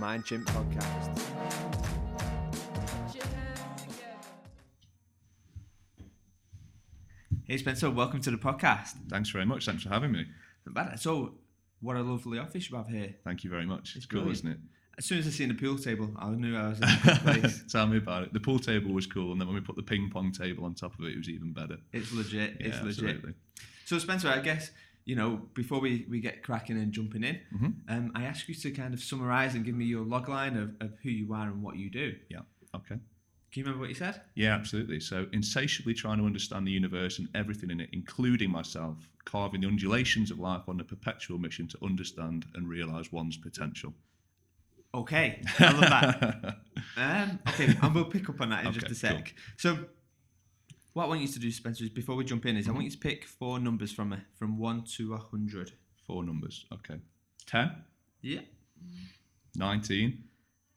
Welcome Mind Chimp podcast. Hey Spencer, welcome to the podcast. Thanks very much. Thanks for having me. So, what a lovely office you have here. Thank you very much. It's, It's cool, brilliant. isn't it? As soon as I seen the pool table, I knew I was in a good place. Tell me about it. The pool table was cool, and then when we put the ping pong table on top of it, it was even better. It's legit. It's legit. absolutely. So, Spencer, I guess you know before we, we get cracking and jumping in, Mhm. um, I ask you to kind of summarise and give me your logline of, of who you are and what you do. Yeah. Okay. Can you remember what you said? Yeah, absolutely. So, insatiably trying to understand the universe and everything in it, including myself, carving the undulations of life on a perpetual mission to understand and realize one's potential. Okay, I love that. Um, okay, and we'll pick up on that in just a sec. So, what I want you to do, Spencer, is before we jump in, is I want you to pick four numbers from a, from one to a hundred. Four numbers. Okay. 10, Yeah. 19,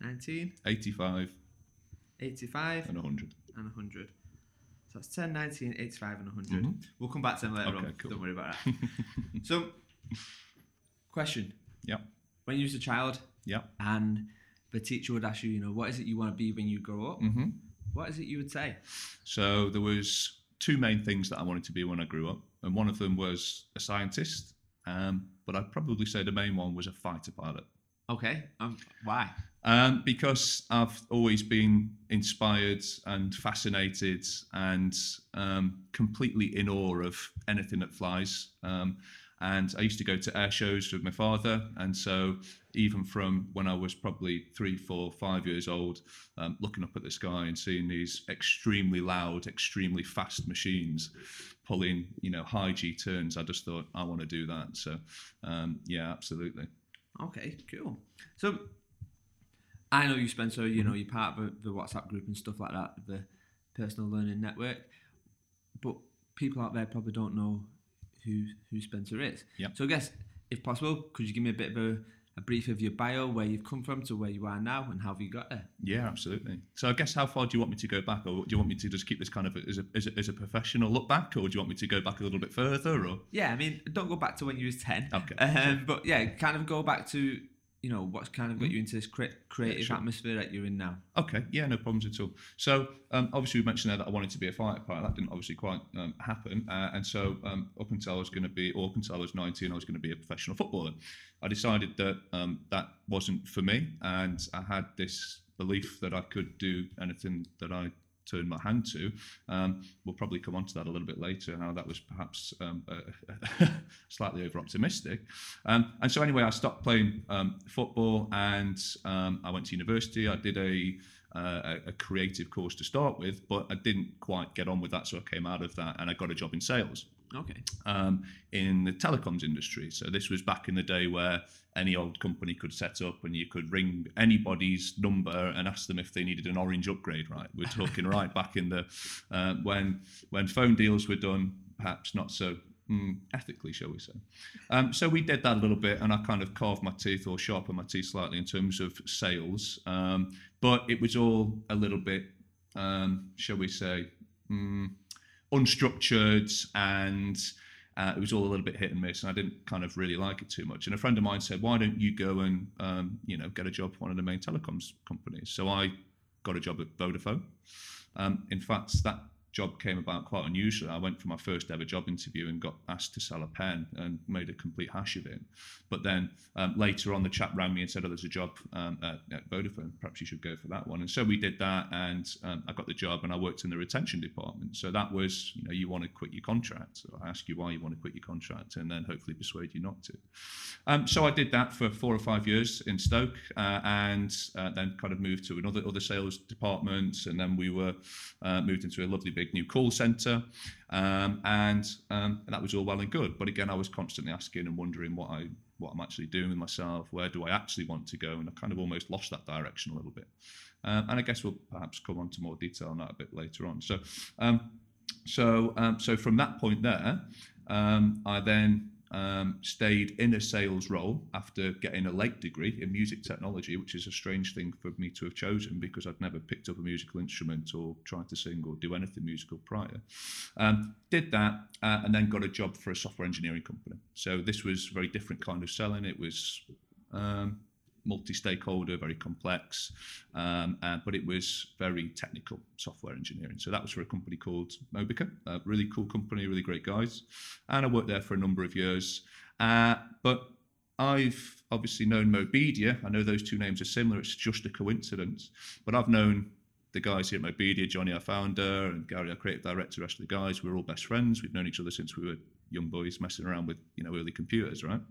19, 85, 85, and 100. and 100. So that's 10, 19, 85, and 100. Mhm. We'll come back to them later Okay, on. cool. Don't worry about that. so, question. Yeah. When you was a child Yeah. and the teacher would ask you, you know, what is it you want to be when you grow up? Mm-hmm. What is it you would say? So there was two main things that I wanted to be when I grew up, and one of them was a scientist. Um, but I'd probably say the main one was a fighter pilot. Okay. Um, why? Um, because I've always been inspired and fascinated and um, completely in awe of anything that flies. And I used to go to air shows with my father. And so, even from when I was probably three, four, five years old, um, looking up at the sky and seeing these extremely loud, extremely fast machines pulling, you know, high G turns, I just thought, I want to do that. So, um, yeah, absolutely. Okay, cool. So I know you, Spencer. You know you're part of the WhatsApp group and stuff like that, the personal learning network. But people out there probably don't know who who Spencer is. Yep. So I guess, if possible, could you give me a bit of a, a brief of your bio, where you've come from to where you are now, and how have you got there? Yeah, absolutely. So I guess how far do you want me to go back, or do you want me to just keep this kind of as a, as a, as a professional look back, or do you want me to go back a little bit further? Or Yeah, I mean, don't go back to when you was ten. Okay, Um, but yeah, kind of go back to you know what's kind of got Mhm. you into this cre- creative sure. atmosphere that you're in now. okay, yeah, no problems at all. So um, obviously we mentioned there that I wanted to be a fighter pilot. That didn't obviously quite um, happen, uh, and so um, up until I was going to be, or up until I was 19, I was going to be a professional footballer. I decided that um, that wasn't for me, and I had this belief that I could do anything that I turned my hand to. Um, we'll probably come on to that a little bit later, how that was perhaps um, uh, slightly over optimistic. Um, and so, anyway, I stopped playing um, football and um, I went to university. I did a, uh, a creative course to start with, but I didn't quite get on with that. So, I came out of that and I got a job in sales Okay. um, in the telecoms industry. So this was back in the day where any old company could set up and you could ring anybody's number and ask them if they needed an orange upgrade. Right, we're talking right back in the uh, when when phone deals were done, perhaps not so. Mm, ethically, shall we say? Um, so we did that a little bit, and I kind of carved my teeth or sharpened my teeth slightly in terms of sales. Um, but it was all a little bit, um, shall we say, mm, unstructured and uh, it was all a little bit hit and miss and i didn't kind of really like it too much. And a friend of mine said why don't you go and um, you know get a job for one of the main telecoms companies? So i got a job at vodafone. Um, in fact that job came about quite unusually. I went for my first ever job interview and got asked to sell a pen and made a complete hash of it. But then um, later on the chap rang me and said oh there's a job um, at, at vodafone. Perhaps you should go for that one. And so we did that and um, i got the job and i worked in the retention department. So that was you know you want to quit your contract? So i ask you why you want to quit your contract and then hopefully persuade you not to. Um, so i did that for four or five years in stoke uh, and uh, then kind of moved to another other sales department and then we were uh, moved into a lovely big new call center um, and, um, that was all well and good. But again i was constantly asking and wondering what i what i'm actually doing with myself where do i actually want to go? And i kind of almost lost that direction a little bit. Um, and i guess we'll perhaps come on to more detail on that a bit later on. So um, so um, so from that point there um, i then um, stayed in a sales role after getting a late degree in music technology, which is a strange thing for me to have chosen because I'd never picked up a musical instrument or tried to sing or do anything musical prior. Um, did that uh, and then got a job for a software engineering company. So this was a very different kind of selling. It was um, multi-stakeholder, very complex, um, uh, but it was very technical software engineering. So that was for a company called Mobica, a really cool company, really great guys, and I worked there for a number of years. Uh, but I've obviously known Mobedia. I know those two names are similar. It's just a coincidence. But I've known the guys here at Mobedia, Johnny, our founder, and Gary, our creative director, the rest of the guys. We're all best friends. We've known each other since we were young boys messing around with you know early computers, right?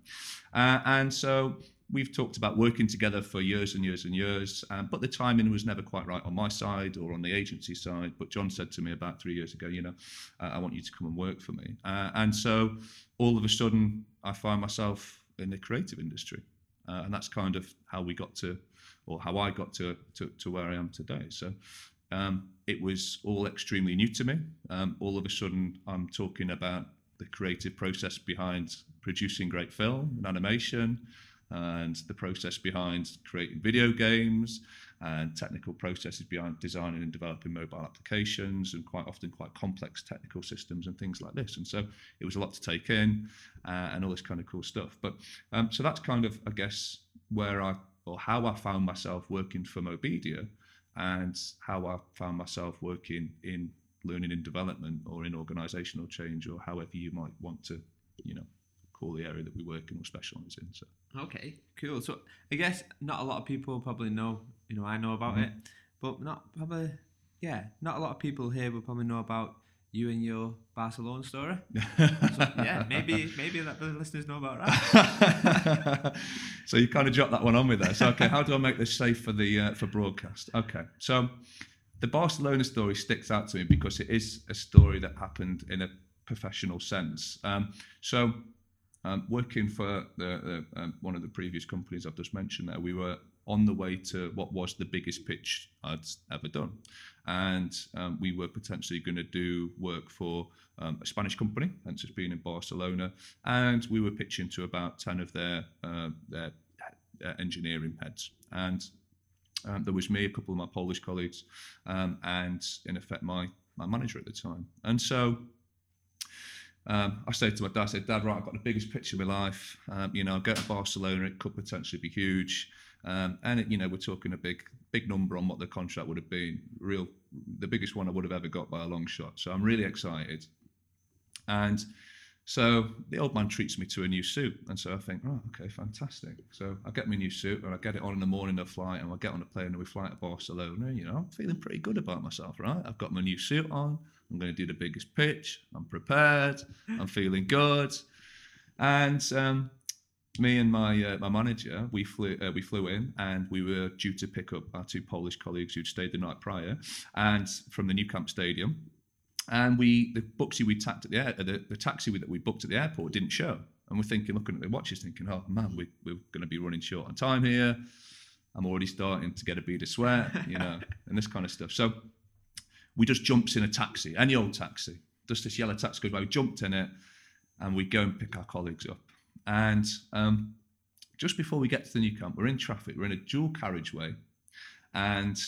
Uh, and so we've talked about working together for years and years and years, um, but the timing was never quite right on my side or on the agency side. But John said to me about three years ago, you know, uh, I want you to come and work for me. Uh, and so all of a sudden, I find myself in the creative industry. Uh, and that's kind of how we got to, or how I got to, to, to where I am today. So um, it was all extremely new to me. Um, all of a sudden, I'm talking about the creative process behind producing great film and animation, and the process behind creating video games and technical processes behind designing and developing mobile applications and quite often quite complex technical systems and things like this. And so it was a lot to take in uh, and all this kind of cool stuff. But um, so that's kind of, I guess, where I or how I found myself working for Mobedia and how I found myself working in learning and development or in organizational change or however you might want to, you know, call the area that we work in or specialise in. So Okay, cool. So I guess not a lot of people probably know. You know, I know about Mhm. it, but not probably. Yeah, not a lot of people here will probably know about you and your Barcelona story. So, yeah, maybe maybe that the listeners know about that. so you kind of dropped that one on me there. So okay, how do I make this safe for the uh, for broadcast? Okay, so the Barcelona story sticks out to me because it is a story that happened in a professional sense. Um, so um, working for the, the, um, one of the previous companies I've just mentioned there, we were on the way to what was the biggest pitch I'd ever done. And um, we were potentially going to do work for um, a Spanish company, hence it's been in Barcelona. And we were pitching to about 10 of their, uh, their uh, engineering heads. And um, there was me, a couple of my Polish colleagues, um, and in effect, my, my manager at the time. And so um, I said to my dad, I said, Dad, right, I've got the biggest picture of my life. Um, you know, I'll go to Barcelona, it could potentially be huge. Um, and, it, you know, we're talking a big, big number on what the contract would have been. Real, the biggest one I would have ever got by a long shot. So I'm really excited. And so the old man treats me to a new suit. And so I think, oh, okay, fantastic. So I get my new suit and I get it on in the morning of flight and I get on a plane and we fly to Barcelona. You know, I'm feeling pretty good about myself, right? I've got my new suit on. I'm going to do the biggest pitch. I'm prepared. I'm feeling good. And um, me and my uh, my manager, we flew uh, we flew in, and we were due to pick up our two Polish colleagues who'd stayed the night prior, and from the Nou Camp Stadium. And we the buxy we tacked at the air, the, the taxi that we booked at the airport didn't show, and we're thinking, looking at the watches, thinking, oh man, we, we're going to be running short on time here. I'm already starting to get a bead of sweat, you know, and this kind of stuff. So we just jumps in a taxi, any old taxi, just this yellow taxi goes by. We jumped in it, and we go and pick our colleagues up. And um, just before we get to the Nou Camp, we're in traffic. We're in a dual carriageway, and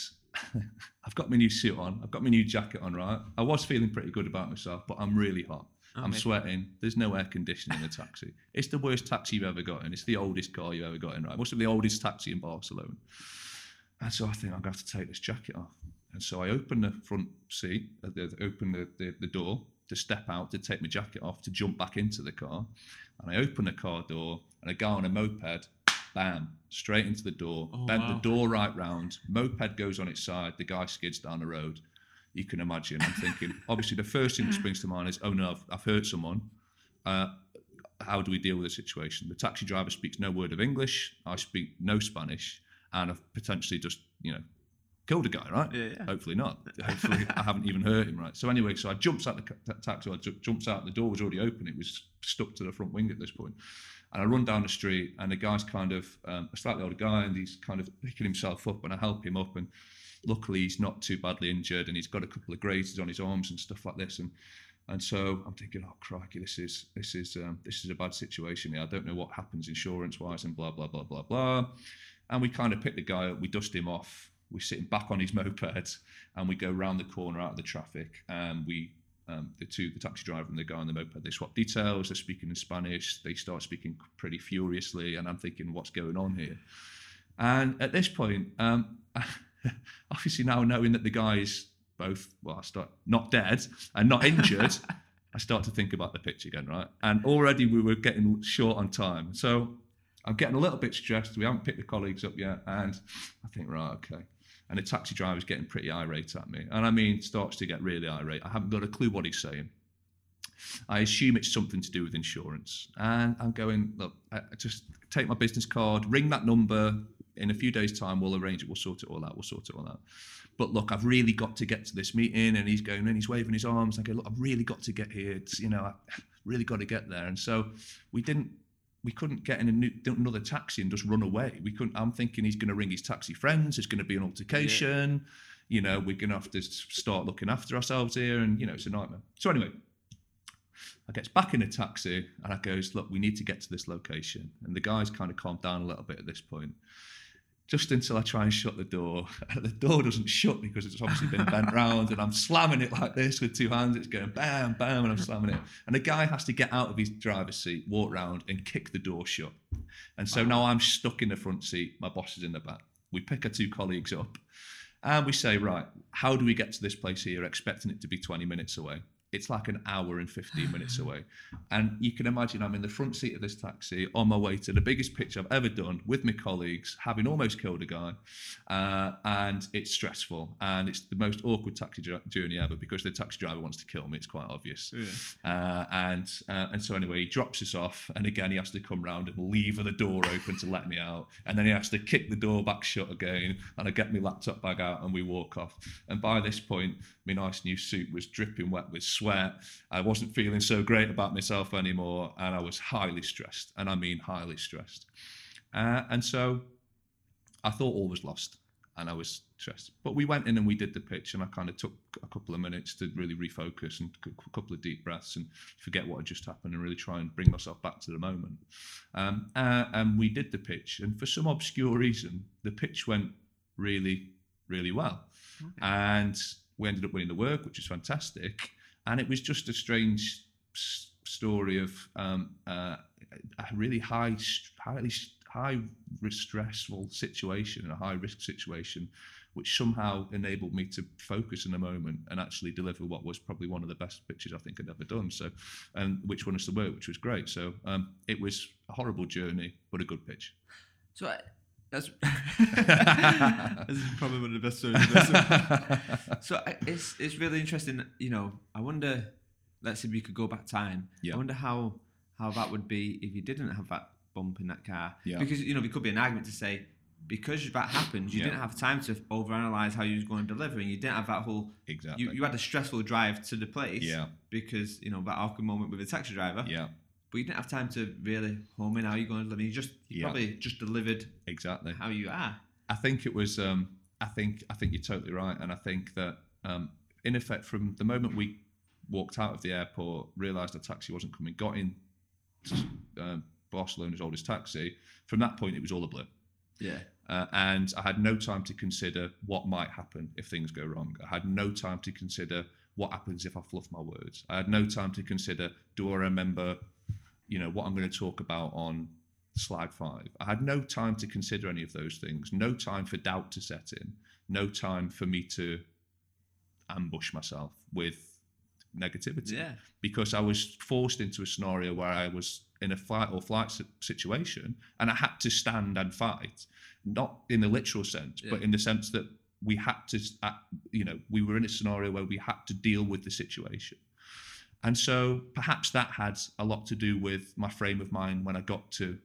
I've got my new suit on. I've got my new jacket on. Right, I was feeling pretty good about myself, but I'm really hot. I'm sweating. There's no air conditioning in the taxi. It's the worst taxi you've ever got in. It's the oldest car you've ever got in. Right, must have been the oldest taxi in Barcelona. And so I think I'm going to have to take this jacket off. And so I open the front seat, uh, open the, the, the door to step out to take my jacket off to jump back into the car. And I open the car door and a guy on a moped, bam, straight into the door, Oh, bent wow. the door right round. Moped goes on its side. The guy skids down the road. You can imagine. I'm thinking, obviously, the first thing that springs to mind is, oh no, I've, I've hurt someone. Uh, how do we deal with the situation? The taxi driver speaks no word of English. I speak no Spanish, and I've potentially just, you know, killed a guy, right? Yeah, yeah. Hopefully not. Hopefully I haven't even hurt him, right? So anyway, so I jumps out the taxi. I jumps out. The door was already open. It was stuck to the front wing at this point. And I run down the street, and the guy's kind of um, a slightly older guy, and he's kind of picking himself up, and I help him up, and luckily he's not too badly injured, and he's got a couple of grazes on his arms and stuff like this, and and so I'm thinking, oh crikey, this is this is um, this is a bad situation here. I don't know what happens insurance wise, and blah blah blah blah blah. And we kind of pick the guy up, we dust him off, we sit him back on his moped, and we go round the corner out of the traffic, and we. Um, the two, the taxi driver and the guy on the moped, they swap details. They're speaking in Spanish. They start speaking pretty furiously, and I'm thinking, what's going on here? And at this point, um, obviously now knowing that the guys both well, I start not dead and not injured, I start to think about the pitch again, right? And already we were getting short on time, so I'm getting a little bit stressed. We haven't picked the colleagues up yet, and I think right, okay. And the taxi driver is getting pretty irate at me, and I mean starts to get really irate. I haven't got a clue what he's saying. I assume it's something to do with insurance, and I'm going look. I just take my business card, ring that number. In a few days' time, we'll arrange it. We'll sort it all out. We'll sort it all out but look, I've really got to get to this meeting. And he's going and he's waving his arms. I go, look, I've really got to get here. It's, you know, I really got to get there. And so we didn't, we couldn't get in new, another taxi and just run away. We couldn't, I'm thinking he's going to ring his taxi friends. There's going to be an altercation. Yeah. You know, we're going to have to start looking after ourselves here. And, you know, it's a nightmare. So anyway, I gets back in a taxi and I goes, look, we need to get to this location. And the guys kind of calmed down a little bit at this point just until I try and shut the door. the door doesn't shut because it's obviously been bent round, and I'm slamming it like this with two hands. It's going bam, bam, and I'm slamming it. And the guy has to get out of his driver's seat, walk round, and kick the door shut. And so now I'm stuck in the front seat. My boss is in the back. We pick our two colleagues up, and we say, right, how do we get to this place here, expecting it to be 20 minutes away? It's like an hour and 15 minutes away. And you can imagine I'm in the front seat of this taxi on my way to the biggest pitch I've ever done with my colleagues, having almost killed a guy. Uh, and it's stressful. And it's the most awkward taxi journey ever because the taxi driver wants to kill me. It's quite obvious. Yeah. Uh, and, uh, and so, anyway, he drops us off. And again, he has to come round and lever the door open to let me out. And then he has to kick the door back shut again. And I get my laptop bag out and we walk off. And by this point, my nice new suit was dripping wet with sweat. I wasn't feeling so great about myself anymore, and I was highly stressed, and I mean highly stressed. Uh, and so I thought all was lost, and I was stressed. But we went in and we did the pitch, and I kind of took a couple of minutes to really refocus and a couple of deep breaths and forget what had just happened and really try and bring myself back to the moment. Um, uh, and we did the pitch, and for some obscure reason, the pitch went really, really well. Okay. And we ended up winning the work, which is fantastic. And it was just a strange story of um, uh, a really high, highly high stressful situation and a high risk situation, which somehow enabled me to focus in a moment and actually deliver what was probably one of the best pitches I think I'd ever done. So, and which won us the work, which was great. So um, it was a horrible journey, but a good pitch. So that's, this is probably one of the best stories. so it's it's really interesting. You know, I wonder. Let's say we could go back time. Yeah. I wonder how how that would be if you didn't have that bump in that car. Yeah. Because you know, there could be an argument to say because that happened, you yeah. didn't have time to overanalyze how you was going to deliver, and you didn't have that whole. Exactly. You, you had a stressful drive to the place. Yeah. Because you know that awkward moment with the taxi driver. Yeah but you didn't have time to really home in how you're going to live. You just you yeah. probably just delivered exactly how you are. I think it was. Um, I think I think you're totally right, and I think that um, in effect, from the moment we walked out of the airport, realised a taxi wasn't coming, got in uh, Barcelona's oldest taxi. From that point, it was all a blur. Yeah. Uh, and I had no time to consider what might happen if things go wrong. I had no time to consider what happens if I fluff my words. I had no time to consider do I remember you know what I'm going to talk about on slide five. I had no time to consider any of those things, no time for doubt to set in, no time for me to ambush myself with negativity yeah. because I was forced into a scenario where I was in a fight or flight situation and I had to stand and fight, not in the literal sense, yeah. but in the sense that we had to, you know, we were in a scenario where we had to deal with the situation. And so perhaps that had a lot to do with my frame of mind when I got to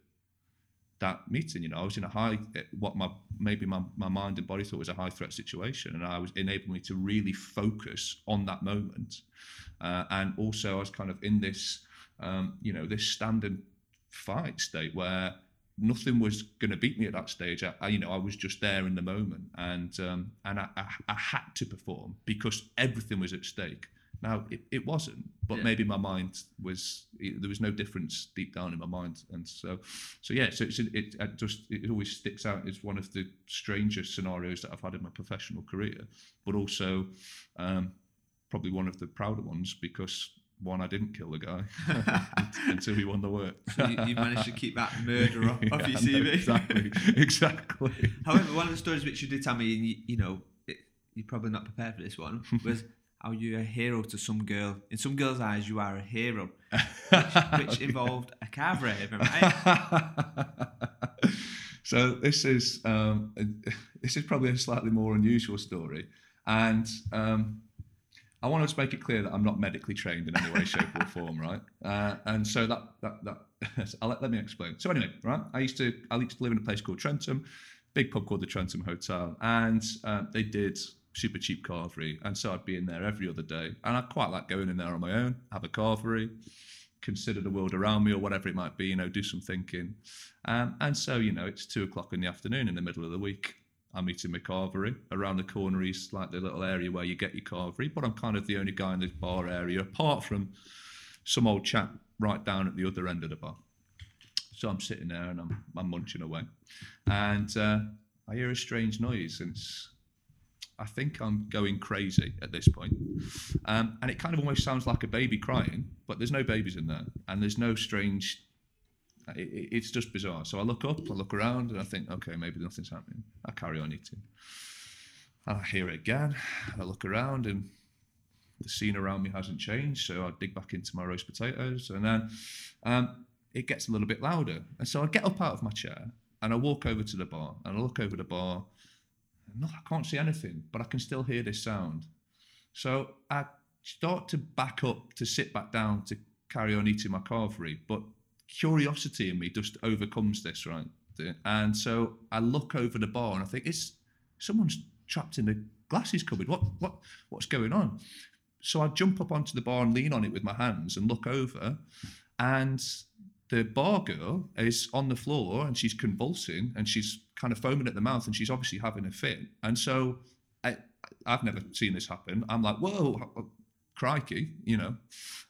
that meeting. You know, I was in a high, what my maybe my, my mind and body thought was a high threat situation, and I was enabling me to really focus on that moment. Uh, and also, I was kind of in this, um, you know, this standard fight state where nothing was going to beat me at that stage. I, I, you know, I was just there in the moment, and um, and I, I, I had to perform because everything was at stake. Now it, it wasn't, but yeah. maybe my mind was there was no difference deep down in my mind, and so so yeah, so it's, it, it just it always sticks out as one of the strangest scenarios that I've had in my professional career, but also um, probably one of the prouder ones because one, I didn't kill the guy until he won the work. So you, you managed to keep that murder off, off Yeah, your I know, CV. exactly, exactly. However, one of the stories which you did tell me, and you, you know, it, you're probably not prepared for this one, was how you're a hero to some girl. In some girls' eyes, you are a hero, which, which involved a carvery, right? so this is um, this is probably a slightly more unusual story, and um, I want to make it clear that I'm not medically trained in any way, shape, or form, right? Uh, and so that that that I'll let, let me explain. So anyway, right? I used to I used to live in a place called Trentham, big pub called the Trentham Hotel, and uh, they did super cheap carvery, and so I'd be in there every other day, and I quite like going in there on my own, have a carvery, consider the world around me or whatever it might be, you know, do some thinking. Um, and so, you know, it's two o'clock in the afternoon in the middle of the week. I'm eating my carvery. Around the corner is like the little area where you get your carvery, but I'm kind of the only guy in the bar area, apart from some old chap right down at the other end of the bar. So I'm sitting there and I'm, I'm munching away. And uh, I hear a strange noise and it's I think I'm going crazy at this point. Um, and it kind of almost sounds like a baby crying, but there's no babies in there. And there's no strange, it, it- it's just bizarre. So I look up, I look around, and I think, okay, maybe nothing's happening. I carry on eating. And I hear it again. I look around, and the scene around me hasn't changed. So I dig back into my roast potatoes. And then um, it gets a little bit louder. And so I get up out of my chair and I walk over to the bar and I look over the bar no, I can't see anything, but I can still hear this sound. So I start to back up to sit back down to carry on eating my carvery, but curiosity in me just overcomes this, right? And so I look over the bar and I think it's someone's trapped in the glasses cupboard. What what what's going on? So I jump up onto the bar and lean on it with my hands and look over, and the bar girl is on the floor and she's convulsing and she's kind of foaming at the mouth and she's obviously having a fit. And so I, I've never seen this happen. I'm like, whoa, crikey, you know.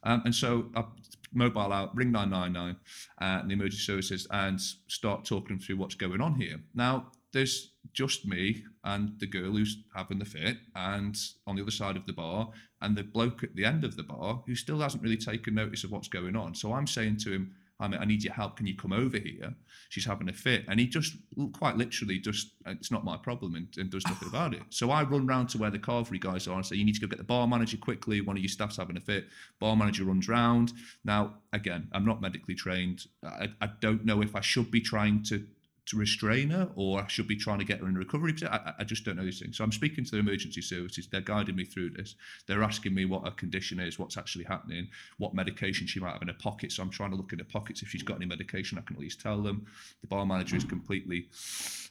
Um, and so I mobile out, ring 999 uh, and the emergency services and start talking through what's going on here. Now, there's just me and the girl who's having the fit and on the other side of the bar and the bloke at the end of the bar who still hasn't really taken notice of what's going on. So I'm saying to him, I I need your help. Can you come over here? She's having a fit. And he just quite literally just, uh, it's not my problem and, and does nothing about it. So I run round to where the carvery guys are and say, you need to go get the bar manager quickly. One of your staff's having a fit. Bar manager runs round. Now, again, I'm not medically trained. I, I don't know if I should be trying to to restrain her or I should be trying to get her in recovery. I, I just don't know these things. So I'm speaking to the emergency services. They're guiding me through this. They're asking me what her condition is, what's actually happening, what medication she might have in her pocket. So I'm trying to look in her pockets. If she's got any medication, I can at least tell them. The bar manager is completely,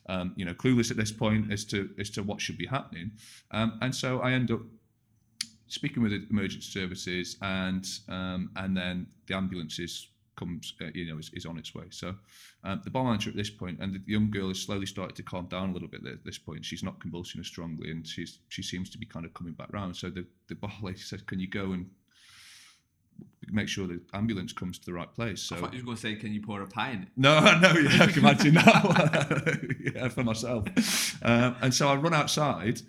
um, you know, clueless at this point as to as to what should be happening. Um, and so I end up speaking with the emergency services and um, and then the ambulances comes uh, you know is, is on its way so um, the bar manager at this point and the young girl has slowly started to calm down a little bit at this point she's not convulsing as strongly and she's she seems to be kind of coming back round so the, the bar lady says can you go and make sure the ambulance comes to the right place so I thought you were going to say, can you pour a pie in it? no, no, yeah, I can imagine that. yeah, for myself. Um, and so I run outside,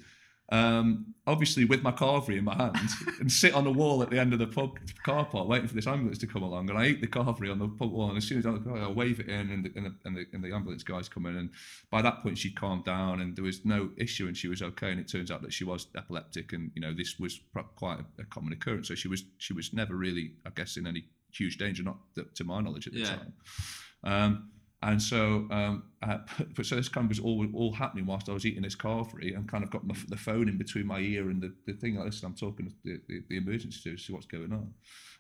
um, obviously with my carvery in my hand, and sit on the wall at the end of the pub car park, waiting for this ambulance to come along. And I eat the carvery on the pub wall, and as soon as I, I wave it in, and the, and, the, and, the, and the ambulance guys come in, and by that point she'd calmed down, and there was no issue, and she was okay. And it turns out that she was epileptic, and you know this was quite a, a common occurrence. So she was she was never really, I guess, in any huge danger, not to my knowledge at the Yeah. time. Um, and so, um, uh, so this kind of was all all happening whilst I was eating this carvery, and kind of got my, the phone in between my ear and the, the thing like this. And I'm talking to the, the, the emergency to see what's going on.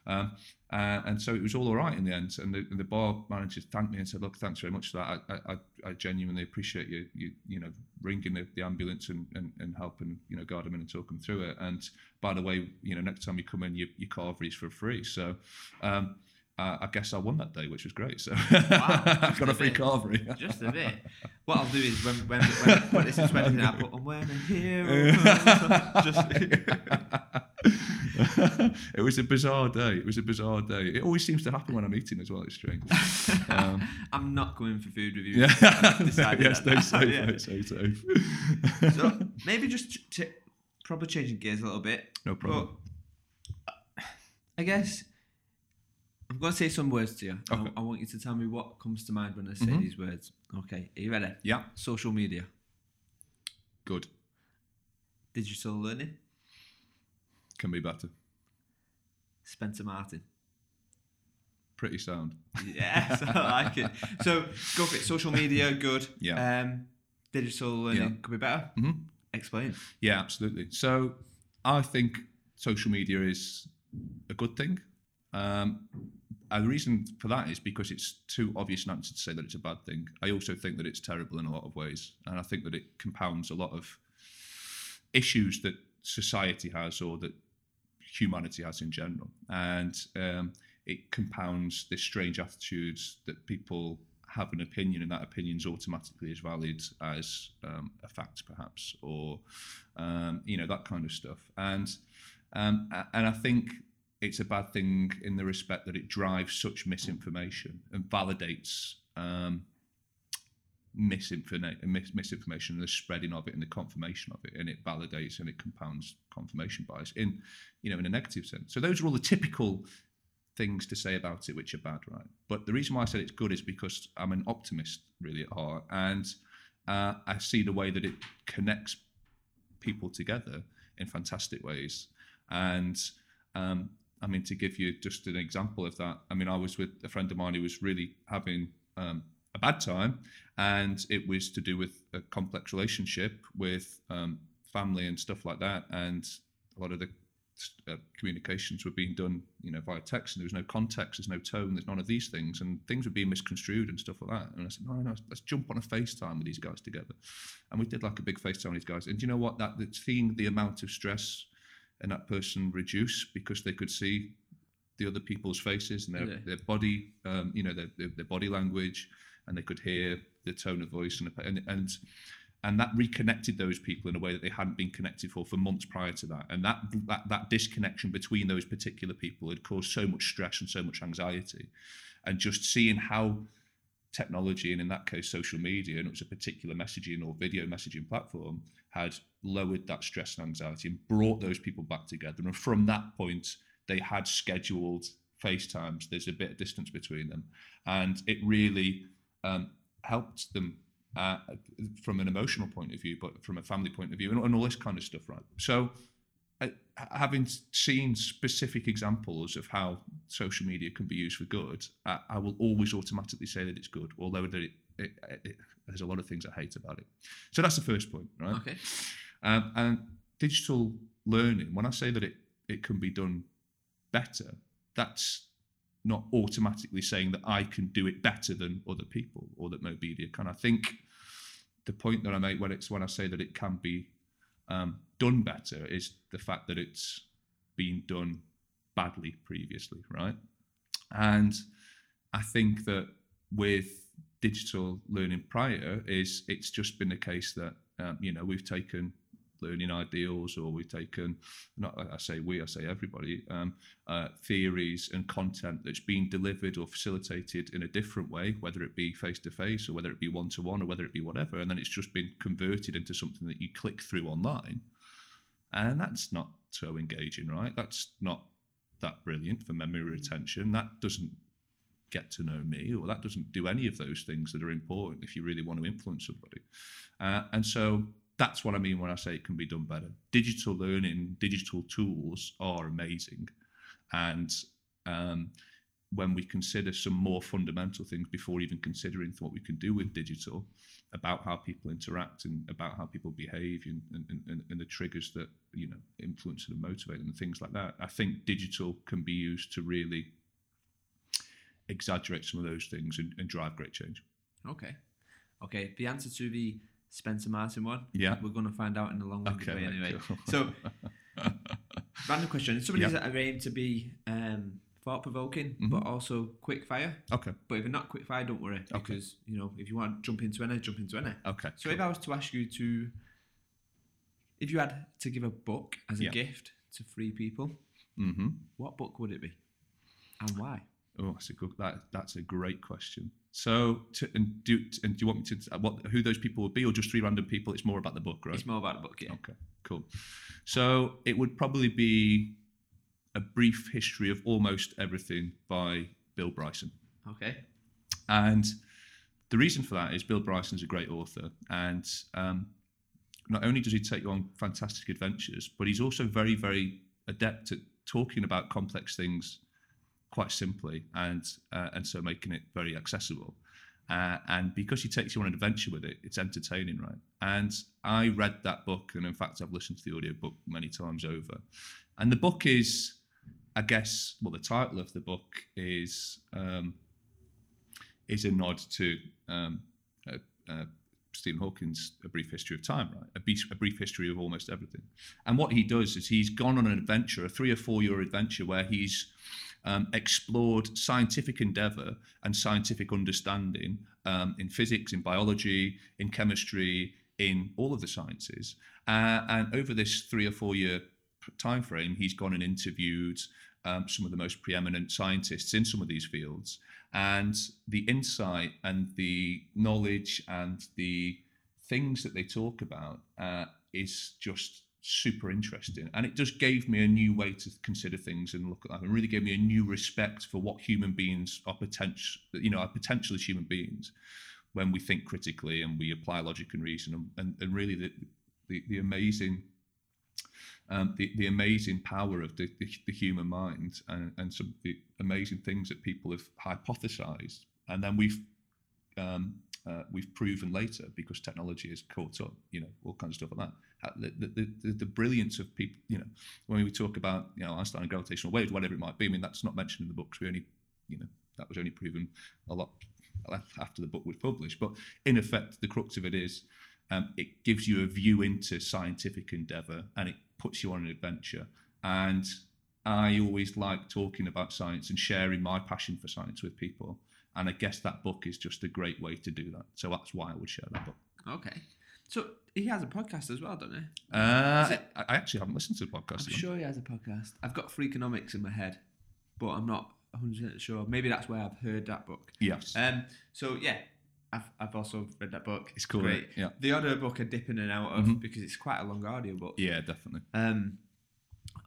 Um, uh, and so it was all all right in the end. And the, and the bar manager thanked me and said, "Look, thanks very much for that. I, I, I genuinely appreciate you, you, you know, ringing the, the ambulance and, and, and helping, you know, guide them in and talk them through it. And by the way, you know, next time you come in, your, your carvery's for free. So." Um, uh, I guess I won that day, which was great. So I got a free carvery. Just a bit. What I'll do is when when, when I put this into anything, I'll put a hero. Just it was a bizarre day. It was a bizarre day. It always seems to happen when I'm eating as well. It's strange. Um, I'm not going for food reviews. yeah, yeah, stay safe, Yeah. mate, stay safe. So maybe just ch- probably changing gears a little bit. No problem. But I guess I'm going to say some words to you. I- Okay. I, want you to tell me what comes to mind when I say Mhm. these words. Okay, are you ready? Yeah, Social media, good. digital learning, Can be better. Spencer Martin. Pretty sound. Yes, I like it. So go for it. Social media, good. Yeah. Um, digital learning Yeah. could be better. Mhm. Explain. Yeah, absolutely. So I think social media is a good thing. Um, and the reason for that is because it's too obvious answer to say that it's a bad thing. I also think that it's terrible in a lot of ways. And I think that it compounds a lot of issues that society has or that humanity has in general. And um, it compounds this strange attitudes that people have an opinion and that opinion is automatically as valid as um, a fact perhaps or um, you know that kind of stuff and um, and I think it's a bad thing in the respect that it drives such misinformation and validates um, misinformation, mis- misinformation and the spreading of it and the confirmation of it, and it validates and it compounds confirmation bias in, you know, in a negative sense. So those are all the typical things to say about it which are bad, right? But the reason why I said it's good is because I'm an optimist really at heart, and uh, I see the way that it connects people together in fantastic ways. And um, I mean, to give you just an example of that, I mean, I was with a friend of mine who was really having um, a bad time, and it was to do with a complex relationship with um, family and stuff like that. And a lot of the uh, communications were being done, you know, via text, and there was no context, there's no tone, there's none of these things, and things were being misconstrued and stuff like that. And I said, no, no, let's jump on a FaceTime with these guys together. And we did like a big FaceTime with these guys. And you know what? That, that seeing the amount of stress in that person reduce because they could see the other people's faces and their, Yeah. their body, um, you know, their, their, their body language, and they could hear the tone of voice and, and and and that reconnected those people in a way that they hadn't been connected for for months prior to that. And that that, that disconnection between those particular people had caused so much stress and so much anxiety. And just seeing how technology and in that case social media and it was a particular messaging or video messaging platform had lowered that stress and anxiety and brought those people back together. And from that point they had scheduled facetimes. There's a bit of distance between them. And it really um, helped them uh, from an emotional point of view but from a family point of view and, and all this kind of stuff right? So uh, having seen specific examples of how social media can be used for good, I, I will always automatically say that it's good, although that it, it, it, there's a lot of things I hate about it. So that's the first point, right? Okay. Um, and digital learning, when I say that it, it can be done better, that's not automatically saying that I can do it better than other people or that Mobedia can. I think the point that I make when it's when I say that it can be um, done better is the fact that it's been done badly previously, right? And I think that with digital learning prior is it's just been the case that um, you know we've taken learning ideals or we've taken not I say we I say everybody um, uh, theories and content that's been delivered or facilitated in a different way whether it be face to face or whether it be one to one or whether it be whatever and then it's just been converted into something that you click through online. And that's not so engaging right? That's not that brilliant for memory retention. That doesn't get to know me or that doesn't do any of those things that are important if you really want to influence somebody uh, and so that's what I mean when I say it can be done better. Digital learning, digital tools are amazing. And um, when we consider some more fundamental things before even considering what we can do with digital about how people interact and about how people behave and, and, and, and the triggers that you know influence and motivate them and things like that, I think digital can be used to really exaggerate some of those things and, and drive great change. Okay. Okay. The answer to the Spencer Martin one, Yeah. we're going to find out in the long Okay, way anyway. cool. So, random question. Somebody Yeah. that are aimed to be um, thought provoking, Mhm. but also quick fire. Okay. But if you're not quick fire, don't worry. Okay. Because, you know, if you want to jump into any, jump into any. Okay. So if I was to ask you to, if you had to give a book as a Yeah. gift to three people, Mm-hmm. what book would it be, and why? Oh, that's a good. That that's a great question. So, to, and do and do you want me to what who those people would be, or just three random people? It's more about the book, right? It's more about the book, yeah. Okay, cool. So it would probably be A Brief History of Almost Everything by Bill Bryson. Okay. And the reason for that is Bill Bryson is a great author, and um, not only does he take you on fantastic adventures, but he's also very, very adept at talking about complex things quite simply, and uh, and so making it very accessible. Uh, and because he takes you on an adventure with it, it's entertaining, right? And I read that book, and in fact, I've listened to the audiobook many times over. And the book is, I guess, well, the title of the book is um, is a nod to um, uh, uh, Stephen Hawking's A Brief History of Time, right? A a brief history of almost everything. And what he does is he's gone on an adventure, a three or four year adventure, where he's um, explored scientific endeavor and scientific understanding um, in physics, in biology, in chemistry, in all of the sciences. Uh, and over this three or four year time frame, he's gone and interviewed um, some of the most preeminent scientists in some of these fields. And the insight and the knowledge and the things that they talk about uh, is just super interesting. And it just gave me a new way to consider things and look at that. And really gave me a new respect for what human beings are potential, you know, are potential as human beings when we think critically and we apply logic and reason and, and, and really the, the, the amazing um, the, the amazing power of the, the, the human mind and, and some of the amazing things that people have hypothesized. And then we've um, uh, we've proven later because technology has caught up, you know, all kinds of stuff like that. The, the, the, the brilliance of people, you know, when we talk about, you know, Einstein and gravitational waves, whatever it might be, I mean, that's not mentioned in the books. We only, you know, that was only proven a lot after the book was published. But in effect, the crux of it is um, it gives you a view into scientific endeavor and it puts you on an adventure. And I always like talking about science and sharing my passion for science with people. And I guess that book is just a great way to do that. So that's why I would share that book. Okay. So he has a podcast as well, don't he? Uh, I, I actually haven't listened to the podcast. I'm sure he has a podcast. I've got Freakonomics in my head, but I'm not 100% sure. Maybe that's where I've heard that book. Yes. Um. So yeah, I've, I've also read that book. It's cool. Great. Yeah. The other book I dip in and out of Mhm. because it's quite a long audio book. Yeah, definitely. Um.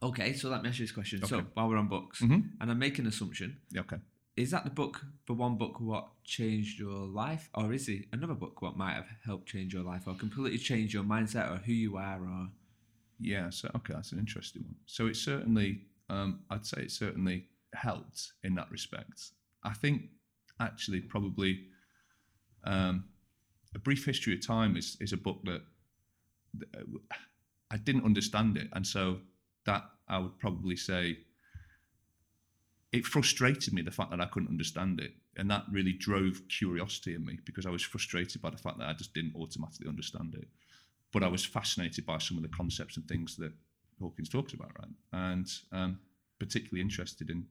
Okay, so let me ask you this question. So while we're on books, Mhm. and I'm making an assumption, Yeah, okay. Is that the book, the one book, what changed your life, or is it another book, what might have helped change your life, or completely change your mindset, or who you are, or Yeah, so okay, that's an interesting one. So it certainly, um, I'd say it certainly helped in that respect. I think actually probably um, a brief history of time is is a book that, that I didn't understand it, and so that I would probably say it frustrated me the fact that I couldn't understand it, and that really drove curiosity in me because I was frustrated by the fact that I just didn't automatically understand it but I was fascinated by some of the concepts and things that Hawkins talks about, right? And um, particularly interested in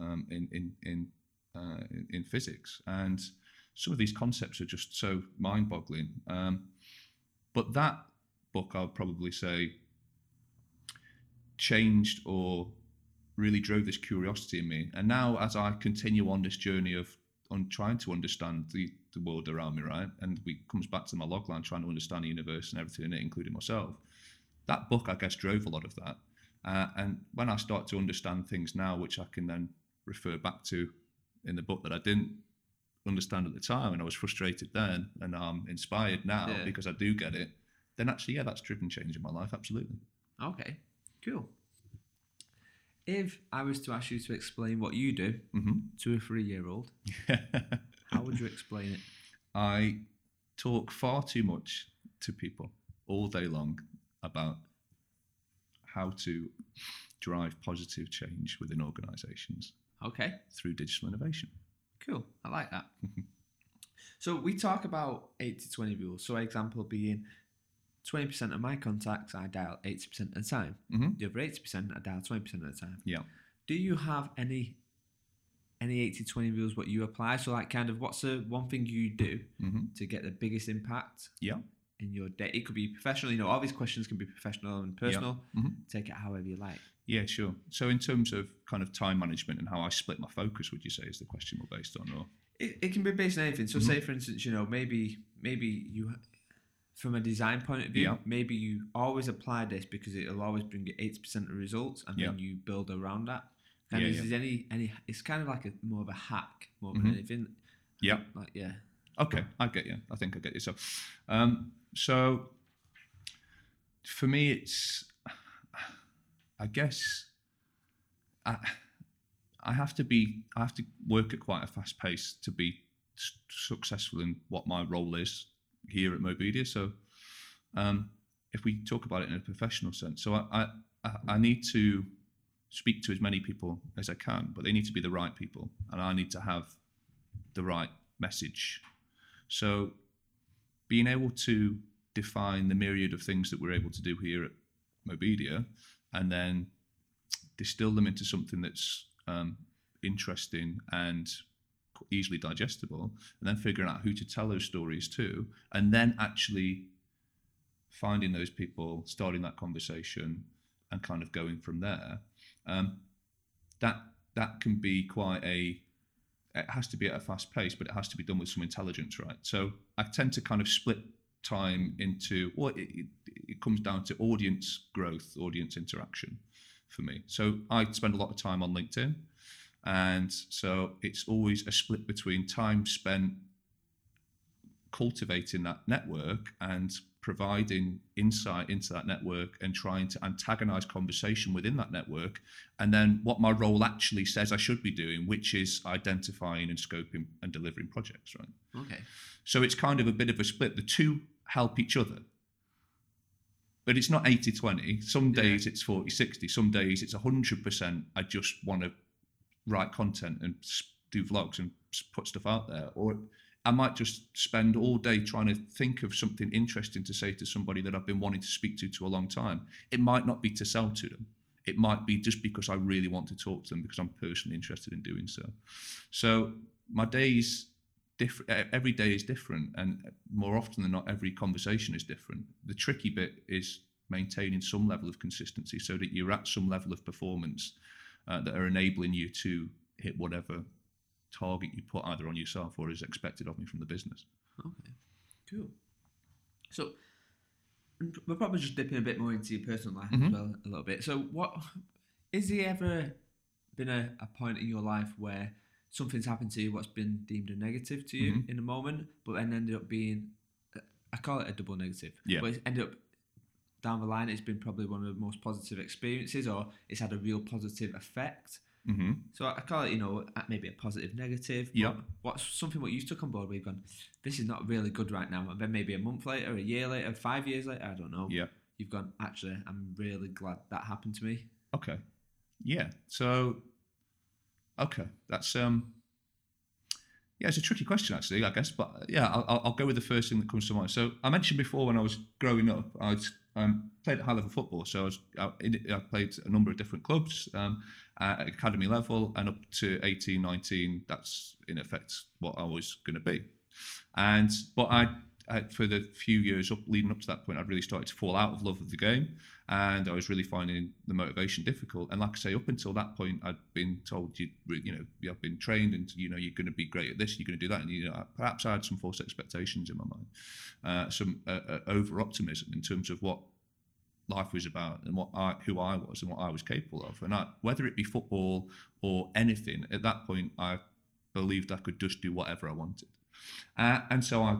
um, in in in, uh, in in physics. And some of these concepts are just so mind-boggling. Um, but that book, I would probably say, changed or really drove this curiosity in me. And now, as I continue on this journey of on trying to understand the, the world around me, right? And we comes back to my logline, trying to understand the universe and everything in it, including myself. That book, I guess, drove a lot of that. Uh, and when I start to understand things now, which I can then refer back to in the book that I didn't understand at the time, and I was frustrated then, and I'm inspired now Yeah. because I do get it. Then actually, yeah, that's driven change in my life, absolutely. okay, cool. If I was to ask you to explain what you do hmm to a three-year-old, how would you explain it? I talk far too much to people all day long about how to drive positive change within organizations Okay, through digital innovation. cool. I like that. so we talk about 80-20 rules. So example being 20% of my contacts I dial 80% of the time. hmm The other 80% I dial 20% of the time. Yeah. Do you have any any 80-20 rules what you apply? So like kind of what's the one thing you do hmm to get the biggest impact Yeah. in your day? It could be professional, you know, all these questions can be professional and personal. Mhm. Take it however you like. Yeah, sure. So, in terms of kind of time management and how I split my focus, would you say is the question we're based on? Or It, it can be based on anything. So Mhm. say for instance, you know, maybe maybe you from a design point of view, Yeah. maybe you always apply this because it'll always bring you eighty percent of results, and then you build around that. And Yeah, is yeah. there any any? It's kind of like a more of a hack more than anything. Yeah. Like yeah, Okay, I get you. I think I get you. So, um, so for me, it's I guess I I have to be I have to work at quite a fast pace to be s- successful in what my role is here at Mobedia. So, um, if we talk about it in a professional sense, so I, I I need to speak to as many people as I can, but they need to be the right people, and I need to have the right message so, being able to define the myriad of things that we're able to do here at Mobedia and then distill them into something that's um, interesting and easily digestible, and then figuring out who to tell those stories to, and then actually finding those people, starting that conversation, and kind of going from there. Um, that that can be quite a it has to be at a fast pace, but it has to be done with some intelligence, right? So I tend to kind of split time into, well, it, it, it comes down to audience growth, audience interaction for me. So I spend a lot of time on LinkedIn. And so it's always a split between time spent cultivating that network and providing insight into that network and trying to antagonize conversation within that network and then what my role actually says I should be doing which is identifying and scoping and delivering projects right? Okay, so it's kind of a bit of a split. The two help each other. But it's not 80 20 some Yeah. days it's 40 60 some days it's 100% I just want to write content and do vlogs and put stuff out there or I might just spend all day trying to think of something interesting to say to somebody that I've been wanting to speak to to a long time. It might not be to sell to them. It might be just because I really want to talk to them because I'm personally interested in doing so. So my days different. Every day is different, and more often than not, every conversation is different. The tricky bit is maintaining some level of consistency so that you're at some level of performance uh, that are enabling you to hit whatever target you put either on yourself or is expected of me from the business. okay, cool. So we're probably just dipping a bit more into your personal life Mhm. as well, a little bit. So what is there ever been a, a point in your life where something's happened to you what's been deemed a negative to you Mhm. in the moment, but then ended up being I call it a double negative. Yeah. But it's ended up down the line it's been probably one of the most positive experiences or it's had a real positive effect. Mm-hmm. So I call it, you know, maybe a positive, negative. Yeah. What's something what you took on board where you've gone, this is not really good right now, and then maybe a month later, a year later, five years later, I don't know. Yeah. You've gone, actually, I'm really glad that happened to me. Okay. Yeah. So, okay, that's um. Yeah, it's a tricky question actually, I guess, but yeah, I'll, I'll- go with the first thing that comes to mind. So I mentioned before when I was growing up, I um, played at high level football. So I, was, I, I played a number of different clubs um, at academy level and up to 18, 19. That's in effect what I was going to be. And but I, I, for the few years up leading up to that point, I'd really started to fall out of love of the game, and I was really finding the motivation difficult. And like I say, up until that point, I'd been told you, you know, you've been trained, and you know, you're going to be great at this, you're going to do that, and you know, perhaps I had some false expectations in my mind, uh, some uh, uh, over optimism in terms of what life was about and what I, who I was and what I was capable of. And I, whether it be football or anything, at that point, I believed I could just do whatever I wanted. Uh, and so I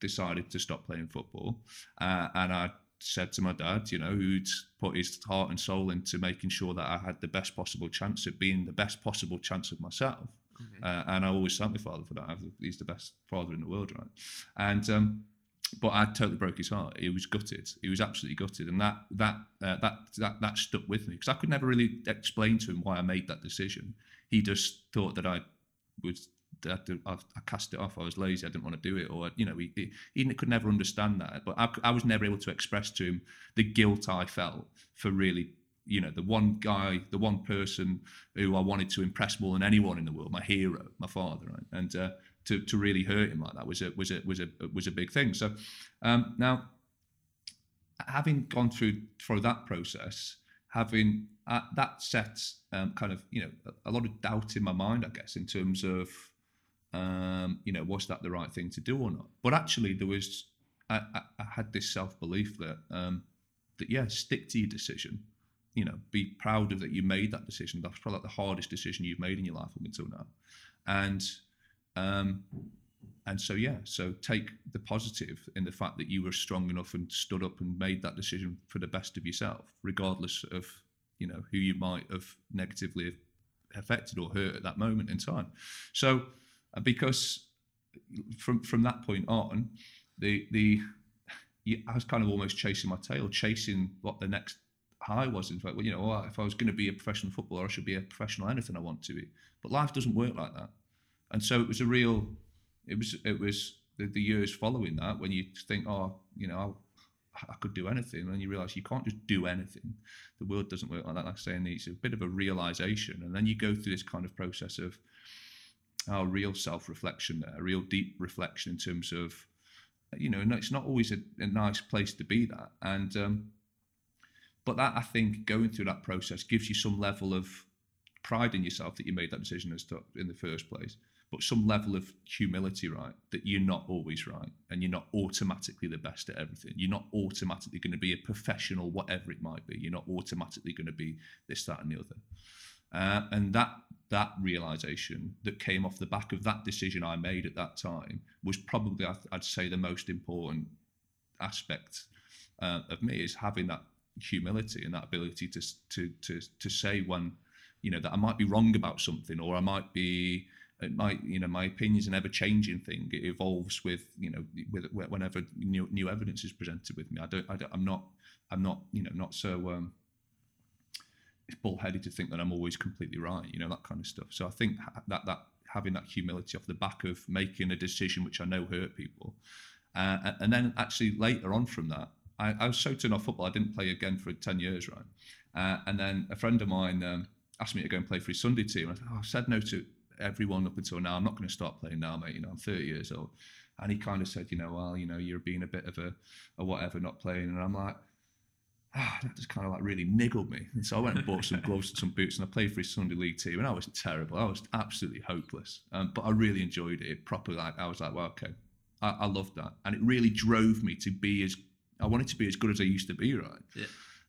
decided to stop playing football. Uh, and I said to my dad, you know, who'd put his heart and soul into making sure that I had the best possible chance of being the best possible chance of myself. Okay. Uh, and I always thank my father for that. He's the best father in the world, right? And um, but I totally broke his heart. He was gutted. He was absolutely gutted, and that that uh, that that that stuck with me because I could never really explain to him why I made that decision. He just thought that I was that I, I cast it off. I was lazy. I didn't want to do it, or you know, he he, he could never understand that. But I, I was never able to express to him the guilt I felt for really you know the one guy the one person who i wanted to impress more than anyone in the world my hero my father right? and uh, to, to really hurt him like that was a was a was a was a big thing so um, now having gone through through that process having uh, that set um, kind of you know a, a lot of doubt in my mind i guess in terms of um, you know was that the right thing to do or not but actually there was I, I, I had this self belief that um, that yeah, stick to your decision. You know, be proud of that you made that decision. That's probably like the hardest decision you've made in your life up until now, and um, and so yeah, so take the positive in the fact that you were strong enough and stood up and made that decision for the best of yourself, regardless of you know who you might have negatively affected or hurt at that moment in time. So Uh, because from from that point on, the the I was kind of almost chasing my tail, chasing what the next high was. In fact, well, you know, if I was going to be a professional footballer, I should be a professional anything I want to be. But life doesn't work like that, and so it was a real. It was it was the, the years following that when you think, oh, you know, I, I could do anything, and you realise you can't just do anything. The world doesn't work like that. Like I say, and it's a bit of a realization, and then you go through this kind of process of our real self-reflection there, a real deep reflection in terms of, you know, it's not always a, a nice place to be that, and um, but that I think going through that process gives you some level of pride in yourself that you made that decision in the first place, but some level of humility, right? That you're not always right, and you're not automatically the best at everything. You're not automatically going to be a professional, whatever it might be. You're not automatically going to be this, that, and the other. Uh, and that that realization that came off the back of that decision I made at that time was probably, I'd say, the most important aspect uh, of me is having that humility and that ability to to to to say when you know that I might be wrong about something or I might be it might you know my opinion's an ever changing thing. It evolves with you know with whenever new new evidence is presented with me. I don't, I don't I'm not I'm not you know not so um bullheaded to think that I'm always completely right, you know, that kind of stuff. So I think that that having that humility off the back of making a decision which I know hurt people, uh, and then actually later on from that, I, I, was so turned off football. I didn't play again for ten years, right? Uh, and then a friend of mine um, asked me to go and play for his Sunday team. I, said, oh, I said no to everyone up until now. I'm not going to start playing now, mate. You know, I'm 30 years old. And he kind of said, you know, well, you know, you're being a bit of a, a whatever, not playing. And I'm like, ah, that just kind of like really niggled me. And so I went and bought some gloves and some boots, and I played for his Sunday league team, and I was terrible. I was absolutely hopeless. Um, but I really enjoyed it. Properly, like I was like, well, okay, I, I loved that, and it really drove me to be as I wanted to be as good as I used to be, right? Yeah.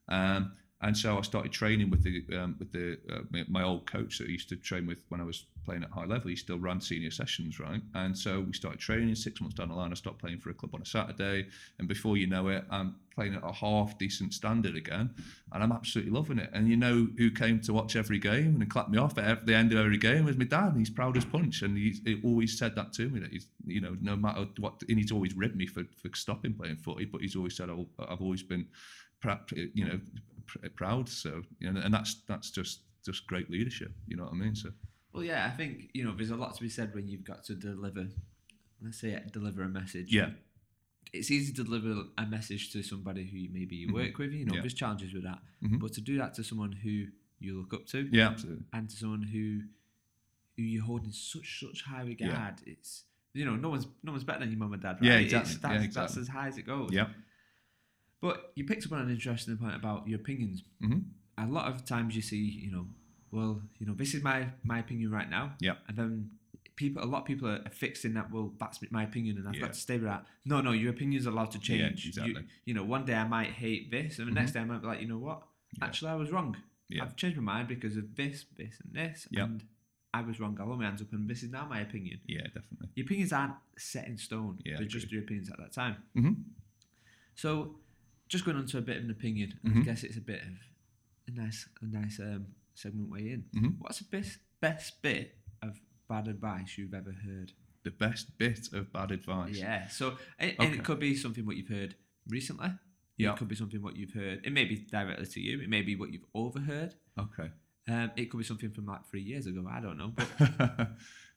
Um, and so I started training with the um, with the uh, my, old coach that I used to train with when I was playing at high level. He still ran senior sessions, right? And so we started training. Six months down the line, I stopped playing for a club on a Saturday, and before you know it, I'm playing at a half decent standard again, and I'm absolutely loving it. And you know who came to watch every game and clapped me off at the end of every game was my dad. He's proud as punch, and he, he always said that to me that he's you know no matter what, and he's always ribbed me for for stopping playing footy, but he's always said I've always been you know proud. So you know, and that's that's just just great leadership. You know what I mean? So. Well, yeah, I think you know there's a lot to be said when you've got to deliver, let's say, deliver a message. Yeah. It's easy to deliver a message to somebody who maybe you work mm-hmm. with. You know, yeah. there's challenges with that, mm-hmm. but to do that to someone who you look up to, yeah, absolutely, and to someone who who you hold in such such high regard, yeah. it's you know, no one's no one's better than your mum and dad. Right? Yeah, exactly. That's, yeah, exactly. that's as high as it goes. Yeah. But you picked up on an interesting point about your opinions. Mm-hmm. A lot of times you see, you know, well, you know, this is my my opinion right now. Yeah. And then people, a lot of people are fixed in that. Well, that's my opinion, and I've yeah. got to stay with that. No, no, your opinion's allowed to change. Yeah, exactly. You, you, know, one day I might hate this, and the mm-hmm. next day I might be like, you know what? Yeah. Actually, I was wrong. Yeah. I've changed my mind because of this, this, and this, yep. and I was wrong. I'll hold my hands up, and this is now my opinion. Yeah, definitely. Your opinions aren't set in stone. Yeah, they're just your opinions at that time. Mm-hmm. So just going on to a bit of an opinion, mm-hmm. I guess it's a bit of a nice, a nice um, segment way in. Mm-hmm. What's the best best bit of bad advice you've ever heard? The best bit of bad advice. Yeah. So, and, okay. and it could be something what you've heard recently. Yeah. It could be something what you've heard. It may be directly to you. It may be what you've overheard. Okay. Um, it could be something from like three years ago. I don't know.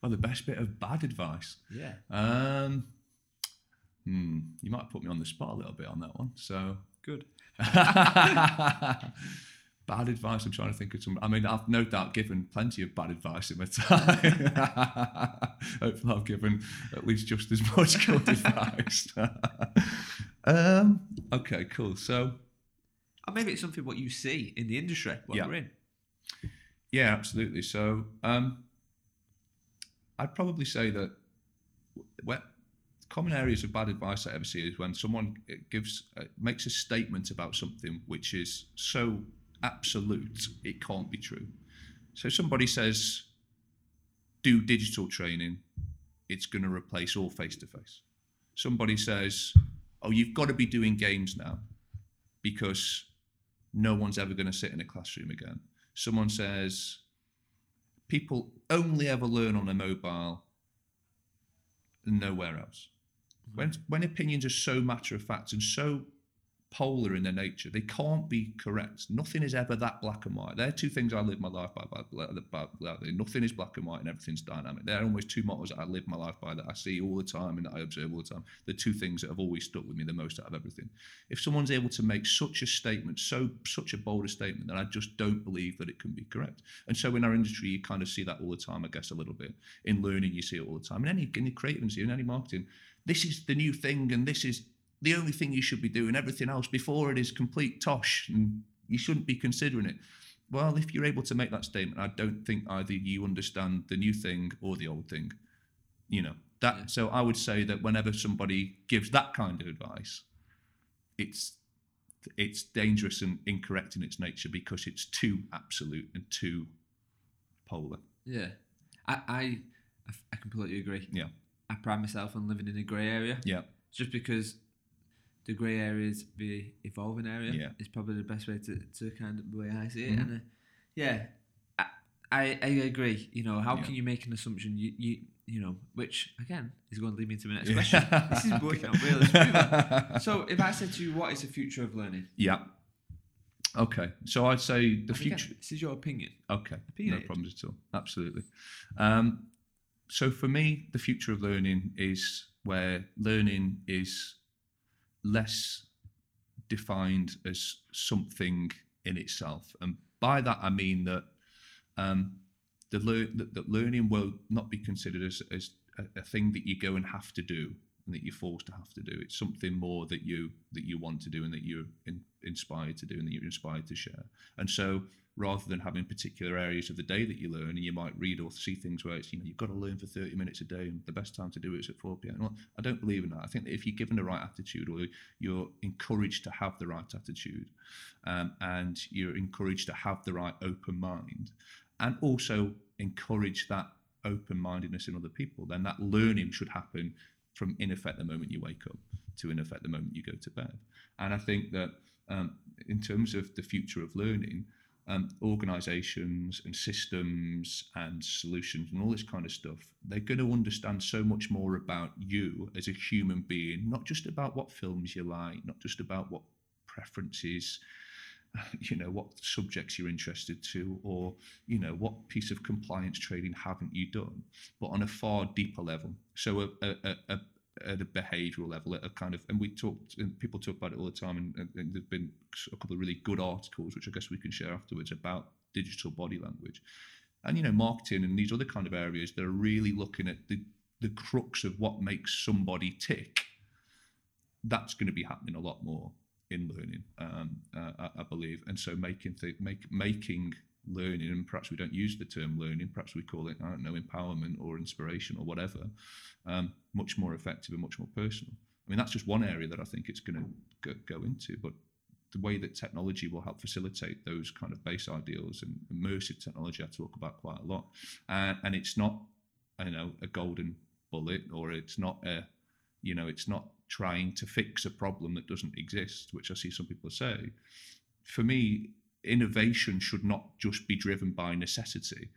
well, the best bit of bad advice. Yeah. Um. Hmm, you might put me on the spot a little bit on that one. So good. bad advice. I'm trying to think of some. I mean, I've no doubt given plenty of bad advice in my time. Hopefully, I've given at least just as much good advice. um, okay, cool. So, or maybe it's something what you see in the industry what yeah. we're in. Yeah, absolutely. So, um, I'd probably say that common areas of bad advice I ever see is when someone uh, gives uh, makes a statement about something which is so absolute it can't be true. So somebody says, "Do digital training, it's going to replace all face to face." Somebody says, "Oh, you've got to be doing games now because no one's ever going to sit in a classroom again." Someone says, "People only ever learn on a mobile." nowhere else. When when opinions are so matter of fact and so polar in their nature, they can't be correct. Nothing is ever that black and white. They're two things I live my life by. by, by, by, Nothing is black and white, and everything's dynamic. They're almost two mottos that I live my life by that I see all the time and that I observe all the time. The two things that have always stuck with me the most out of everything. If someone's able to make such a statement, so such a bold a statement, then I just don't believe that it can be correct. And so in our industry, you kind of see that all the time. I guess a little bit in learning, you see it all the time. In any in the creative industry, in any marketing, this is the new thing, and this is the only thing you should be doing. Everything else before it is complete tosh, and you shouldn't be considering it. Well, if you're able to make that statement, I don't think either you understand the new thing or the old thing. You know that. Yeah. So I would say that whenever somebody gives that kind of advice, it's it's dangerous and incorrect in its nature because it's too absolute and too polar. Yeah, I, I, I completely agree. Yeah. I pride myself on living in a grey area. Yeah. Just because the grey area is the evolving area Yeah. It's probably the best way to, to kind of the way I see it. Mhm. And uh, yeah, I, I I agree. You know, how Yeah. can you make an assumption? You you you know, which again is going to lead me to my next Yeah. question. this is working out really. So if I said to you, what is the future of learning? Yeah. Okay. So I'd say the And again, future. this is your opinion. Okay, no problems at all. Absolutely. Um, so for me, the future of learning is where learning is less defined as something in itself, and by that I mean that um, the lear- that, that learning will not be considered as, as a, a thing that you go and have to do and that you're forced to have to do. It's something more that you that you want to do and that you're in, inspired to do and that you're inspired to share. And so rather than having particular areas of the day that you learn and you might read or see things where it's you know you've got to learn for 30 minutes a day and the best time to do it is at 4 p.m well i don't believe in that. I think that if you're given the right attitude or you're encouraged to have the right attitude um, and you're encouraged to have the right open mind and also encourage that open-mindedness in other people then that learning should happen from in effect the moment you wake up to in effect the moment you go to bed. And i think that um, in terms of the future of learning um, organizations and systems and solutions and all this kind of stuff, they're going to understand so much more about you as a human being, not just about what films you like, not just about what preferences, you know, what subjects you're interested to, or, you know, what piece of compliance training haven't you done, but on a far deeper level. So a, a, a at a behavioural level, at a kind of, and we talked, and people talk about it all the time, and, and, there've been a couple of really good articles, which I guess we can share afterwards, about digital body language, and you know, marketing and these other kind of areas that are really looking at the the crux of what makes somebody tick. That's going to be happening a lot more in learning, um, uh, I, I believe, and so making th- make making learning, and perhaps we don't use the term learning, perhaps we call it, I don't know, empowerment or inspiration or whatever, um, much more effective and much more personal. I mean, that's just one area that I think it's going to go, into, but the way that technology will help facilitate those kind of base ideals and immersive technology I talk about quite a lot. Uh, and it's not, I know, a golden bullet or it's not a, you know, it's not trying to fix a problem that doesn't exist, which I see some people say. For me, innovation should not just be driven by necessity.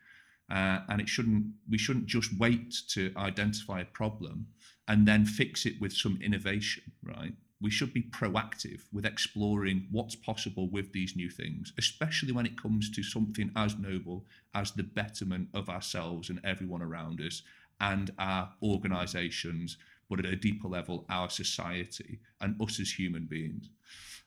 Uh, and it shouldn't we shouldn't just wait to identify a problem and then fix it with some innovation right we should be proactive with exploring what's possible with these new things especially when it comes to something as noble as the betterment of ourselves and everyone around us and our organizations but at a deeper level our society and us as human beings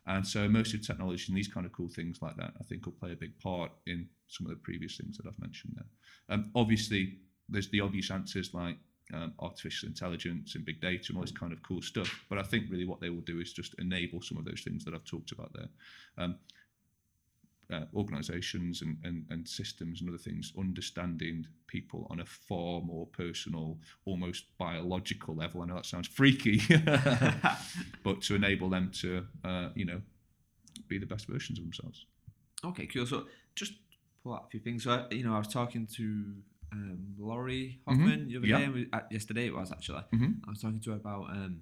and so immersive technology and these kind of cool things like that, I think will play a big part in some of the previous things that I've mentioned there. Um, obviously, there's the obvious answers like um, artificial intelligence and big data and all this kind of cool stuff. But I think really what they will do is just enable some of those things that I've talked about there. Um, uh, organizations and, and, and systems and other things understanding people on a far more personal, almost biological level. I know that sounds freaky, but to enable them to, uh, you know, be the best versions of themselves. Okay, cool. So just pull out a few things. So I- you know, I was talking to um, Lori Hofmann the other Yeah. day. uh, yesterday it was actually. Mhm. I was talking to her about um,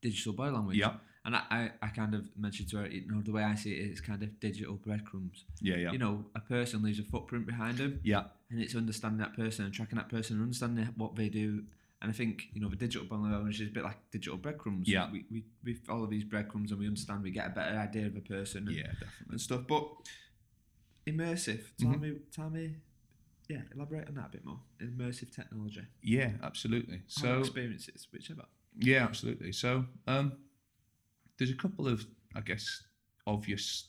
digital body language. Yeah. And I, I, I kind of mentioned to her, you know, the way I see it is kind of digital breadcrumbs. Yeah, yeah. You know, a person leaves a footprint behind them, yeah, and it's understanding that person and tracking that person and understanding what they do. And I think you know the digital language is a bit like digital breadcrumbs. Yeah. we, we, we follow these breadcrumbs and we understand. We get a better idea of a person. And, yeah, definitely. and stuff. But immersive. Tell Mhm. me, tell me, yeah, elaborate on that a bit more. Immersive technology. Yeah, absolutely. So So experiences, whichever. Yeah, absolutely. So um, there's a couple of, I guess, obvious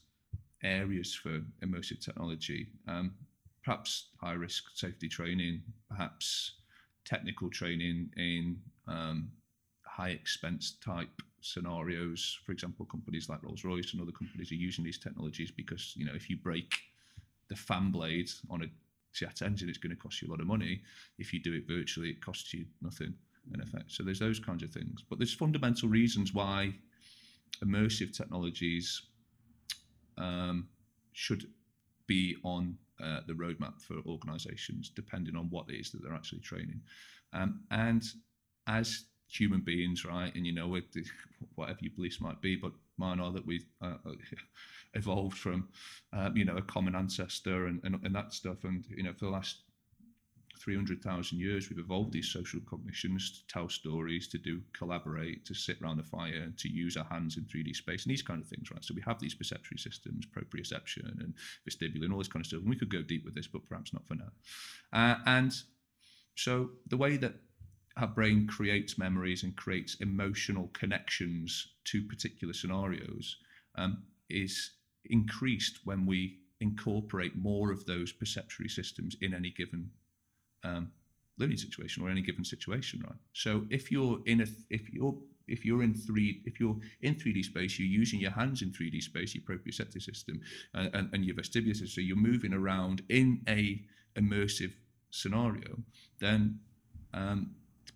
areas for immersive technology. Um, perhaps high risk safety training, perhaps technical training in um, high expense type scenarios. For example, companies like Rolls Royce and other companies are using these technologies because you know if you break the fan blade on a jet engine, it's going to cost you a lot of money. If you do it virtually, it costs you nothing in effect. So there's those kinds of things. But there's fundamental reasons why immersive technologies um, should be on uh, the roadmap for organizations, depending on what it is that they're actually training. Um, and as human beings, right, and you know, whatever your beliefs might be, but mine are that we've uh, evolved from, um, you know, a common ancestor and, and, and that stuff. And, you know, for the last 300,000 years, we've evolved these social cognitions to tell stories, to do collaborate, to sit around a fire, to use our hands in 3D space, and these kind of things, right? So we have these perceptory systems, proprioception and vestibular, and all this kind of stuff. And we could go deep with this, but perhaps not for now. Uh, and so the way that our brain creates memories and creates emotional connections to particular scenarios um, is increased when we incorporate more of those perceptory systems in any given um, learning situation or any given situation, right? So if you're in a if you're if you're in three if you're in 3D space, you're using your hands in 3D space, your proprioceptive system uh, and, and your vestibular system, so you're moving around in a immersive scenario, then um,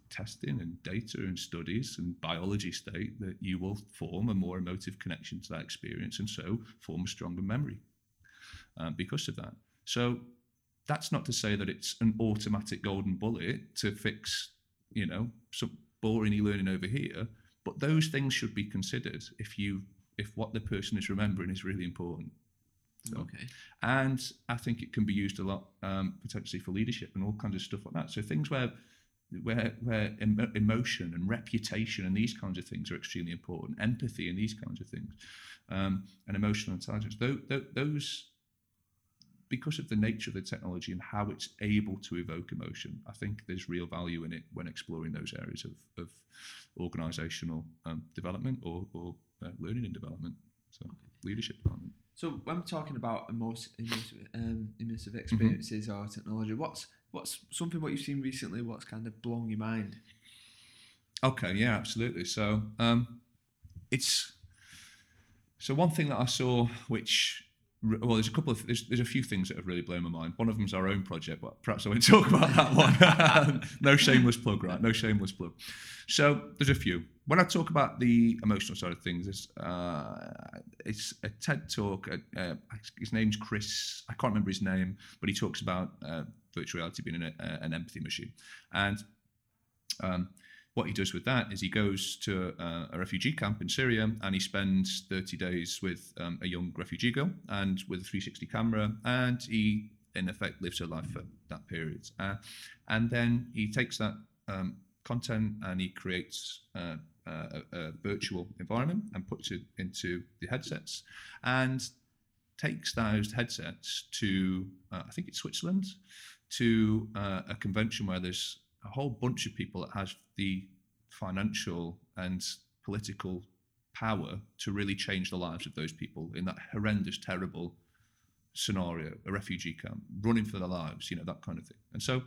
testing and data and studies and biology state that you will form a more emotive connection to that experience and so form a stronger memory uh, because of that. So that's not to say that it's an automatic golden bullet to fix, you know, some boring e-learning over here, but those things should be considered if you if what the person is remembering is really important. So, Okay. and I think it can be used a lot um, potentially for leadership and all kinds of stuff like that. So things where where where emo- emotion and reputation and these kinds of things are extremely important, empathy and these kinds of things, um, and emotional intelligence. Those, those because of the nature of the technology and how it's able to evoke emotion, I think there's real value in it when exploring those areas of, of organizational um, development or, or uh, learning and development. So leadership development. So when we're talking about immersive, immersive, um, immersive experiences or technology, what's what's something what you've seen recently? What's kind of blown your mind? Okay, yeah, absolutely. So um, it's so one thing that I saw, which well, there's a couple of there's, there's a few things that have really blown my mind. One of them's our own project, but perhaps I won't talk about that one. no shameless plug, right? No shameless plug. So there's a few. When I talk about the emotional side of things, it's, uh, it's a TED talk. Uh, uh, his name's Chris. I can't remember his name, but he talks about uh, virtual reality being an, uh, an empathy machine, and um, what he does with that is he goes to uh, a refugee camp in Syria and he spends 30 days with um, a young refugee girl and with a 360 camera and he in effect lives her life for that period. Uh, and then he takes that um, content and he creates uh, a, a virtual environment and puts it into the headsets and takes those headsets to uh, I think it's Switzerland to uh, a convention where there's a whole bunch of people that has the financial and political power to really change the lives of those people in that horrendous, terrible scenario, a refugee camp, running for their lives, you know, that kind of thing. And so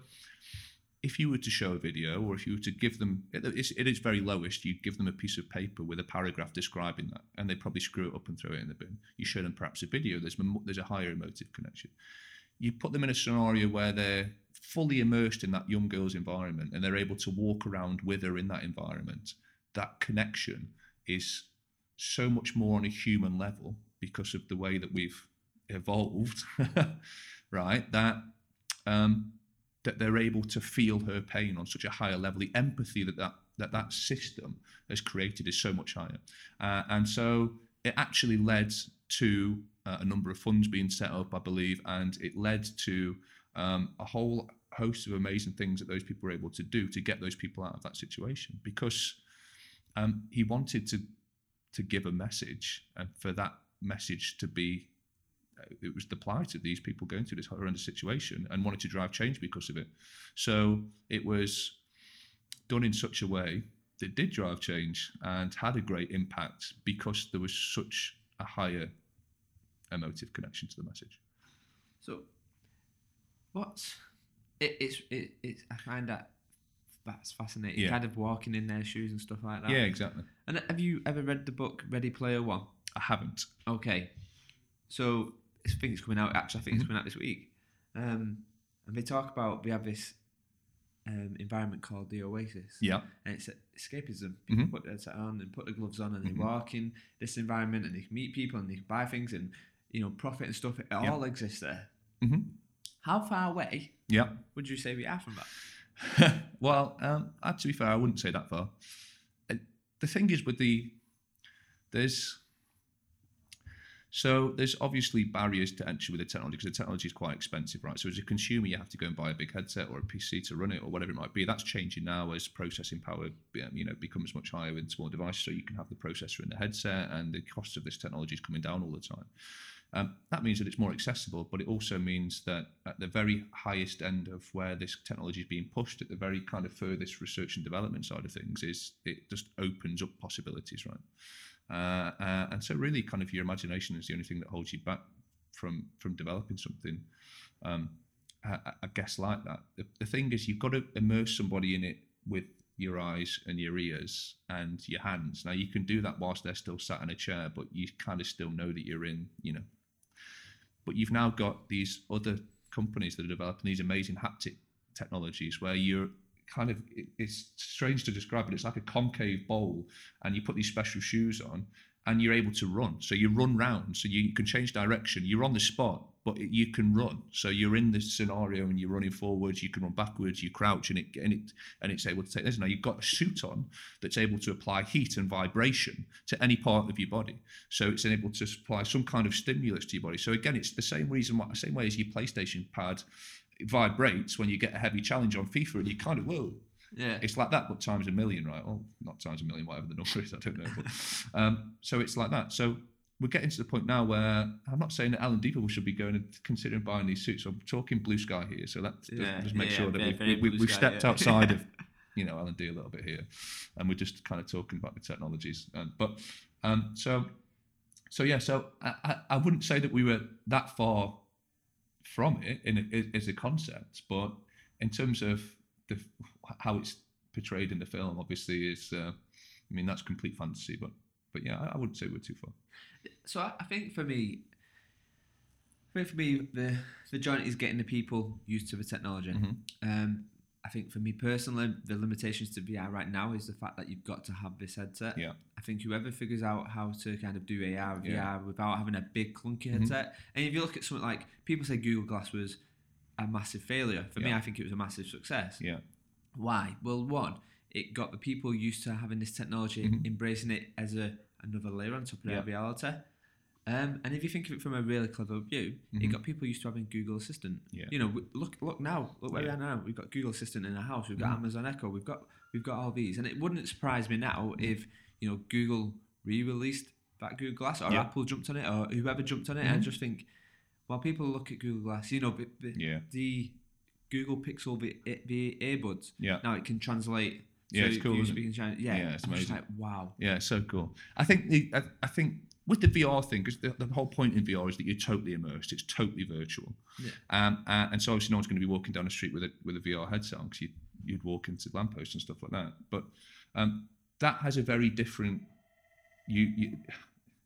if you were to show a video or if you were to give them, it, it's, very lowest, you give them a piece of paper with a paragraph describing that, and they probably screw it up and throw it in the bin. You show them perhaps a video, there's, there's a higher emotive connection. You put them in a scenario where they're fully immersed in that young girl's environment and they're able to walk around with her in that environment. That connection is so much more on a human level because of the way that we've evolved, right? That um, that they're able to feel her pain on such a higher level. The empathy that that that, that system has created is so much higher, uh, and so it actually led to a number of funds being set up, I believe, and it led to um, a whole host of amazing things that those people were able to do to get those people out of that situation because um, he wanted to to give a message and for that message to be uh, it was the plight of these people going through this horrendous situation and wanted to drive change because of it. So it was done in such a way that did drive change and had a great impact because there was such a higher emotive connection to the message So, what's it, it's it, it's I find that that's fascinating. Yeah. Kind of walking in their shoes and stuff like that. yeah exactly And have you ever read the book Ready Player One? i haven't Okay, so I think it's coming out. Actually, I think Mm-hmm. it's coming out this week. Um, and they talk about we have this um, environment called the Oasis. yeah and it's escapism. People Mhm. put their set on and put the gloves on, and they walk in this environment, and they can meet people, and they can buy things, and you know, profit and stuff. It all exists there. hmm How far away yeah would you say we are from that? well, um, uh, to be fair, I wouldn't say that far. Uh, the thing is with the there's so there's obviously barriers to entry with the technology because the technology is quite expensive, right? So as a consumer, you have to go and buy a big headset or a PC to run it or whatever it might be. That's changing now as processing power, you know, becomes much higher in small devices. So you can have the processor in the headset, and the cost of this technology is coming down all the time. Um, that means that it's more accessible, but it also means that at the very highest end of where this technology is being pushed, at the very kind of furthest research and development side of things, is it just opens up possibilities, right? Uh, uh, and so, really, kind of your imagination is the only thing that holds you back from from developing something. Um, I, I- guess like that. The, the thing is, you've got to immerse somebody in it with your eyes and your ears and your hands. Now, you can do that whilst they're still sat in a chair, but you kind of still know that you're in, you know. But you've now got these other companies that are developing these amazing haptic technologies where you're kind of it's strange to describe, but it's like a concave bowl, and you put these special shoes on, and you're able to run. So you run round, so you can change direction. You're on the spot, but you can run. So you're in this scenario, and you're running forwards. You can run backwards. You crouch, and it and it and it's able to take this. Now you've got a suit on that's able to apply heat and vibration to any part of your body. So it's able to supply some kind of stimulus to your body. So again, it's the same reason, why, the same way as your PlayStation pad vibrates when you get a heavy challenge on FIFA, and you kind of whoa. Yeah. It's like that, but times a million, right? Well, not times a million, whatever the number is, I don't know. But, um, so it's like that. So we're getting to the point now where I'm not saying that Alan Deeper should be going and considering buying these suits. I'm talking blue sky here, so let's just- Yeah, just make yeah, sure that very we, we've sky, stepped yeah. outside of you know Alan D a little bit here, and we're just kind of talking about the technologies. Um, but um, so so yeah, so I, I, I wouldn't say that we were that far from it in a, as a concept, but in terms of the how it's portrayed in the film, obviously is uh, I mean that's complete fantasy, but but yeah, I, I wouldn't say we're too far. So I, I think for me, I think for me, the the joint is getting the people used to the technology. Mhm. Um, I think for me personally, the limitations to VR right now is the fact that you've got to have this headset. Yeah. I think whoever figures out how to kind of do AR, VR Yeah. without having a big clunky Mhm. headset, and if you look at something like people say Google Glass was a massive failure. For me, I think it was a massive success. Yeah, Why? Well, one, it got the people used to having this technology, Mhm. embracing it as a another layer on top of their Yeah. reality. Um, and if you think of it from a really clever view, it Mhm. got people used to having Google Assistant. Yeah. You know, look look now, look where we are now. We've got Google Assistant in our house. We've got Mhm. Amazon Echo. We've got we've got all these, and it wouldn't surprise me now Mm-hmm. if you know Google re-released that Google Glass or Yeah. Apple jumped on it or whoever jumped on it. Mhm. And just think, while people look at Google Glass, you know, the, the, yeah, the Google Pixel the, the earbuds yeah. now it can translate. Yeah, it's cool, you isn't speak in yeah, Yeah, it's I'm just amazing. like, wow. Yeah, so cool. I think the I, I think with the VR thing, because the, the whole point in VR is that you're totally immersed. It's totally virtual. Yeah. Um, uh, and so obviously no one's going to be walking down the street with a with a VR headset on because you you'd walk into lampposts and stuff like that. But um, that has a very different you, you,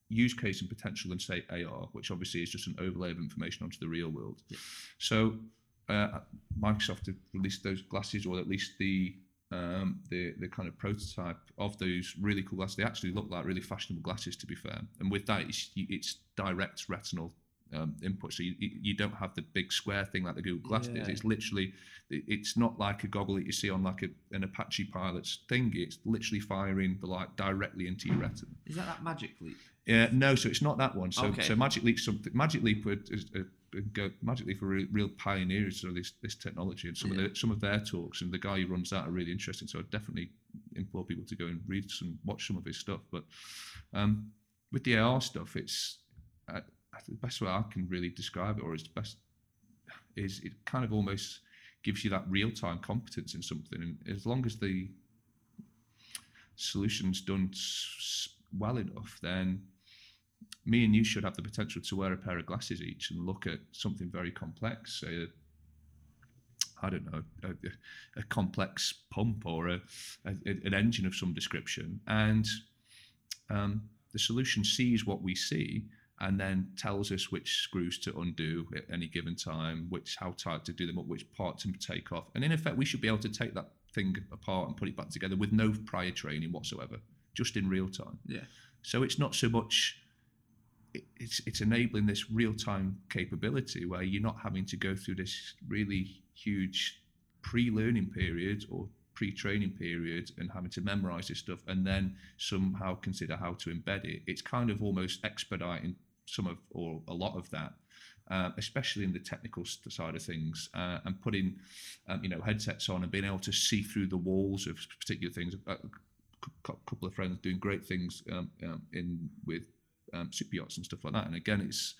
use case and potential than say AR, which obviously is just an overlay of information onto the real world. Yeah. So uh, Microsoft have released those glasses, or at least the um, the the kind of prototype of those really cool glasses. They actually look like really fashionable glasses, to be fair. And with that, it's, it's direct retinal um, input, so you, you don't have the big square thing like the Google Glass Yeah. is. It's literally, it's not like a goggle that you see on like a, an Apache pilot's thing. It's literally firing the light directly into your retina. Is that that Magic Leap? Yeah, no, so it's not that one. So, Okay. so Magic Leap, something Magic Leap would is, uh, go Magic Leap are real, real pioneers of this this technology, and some Yeah. of the some of their talks and the guy who runs that are really interesting. So I definitely implore people to go and read some, watch some of his stuff. But um, with the AR stuff, it's uh, the best way I can really describe it, or the best, is it kind of almost gives you that real time competence in something, and as long as the solution's done well enough, then me and you should have the potential to wear a pair of glasses each and look at something very complex, say a, I don't know, a, a complex pump or a, a, an engine of some description, and um, the solution sees what we see and then tells us which screws to undo at any given time, which how tight to do them up, which part to take off, and in effect, we should be able to take that thing apart and put it back together with no prior training whatsoever, just in real time. Yeah. So it's not so much. It- It's it's enabling this real time capability where you're not having to go through this really huge pre-learning period or pre-training period and having to memorize this stuff and then somehow consider how to embed it. It's kind of almost expediting some of or a lot of that. Uh, especially in the technical side of things, uh, and putting, um, you know, headsets on and being able to see through the walls of particular things. A couple of friends doing great things um, um, in with um, super yachts and stuff like that. And again, it's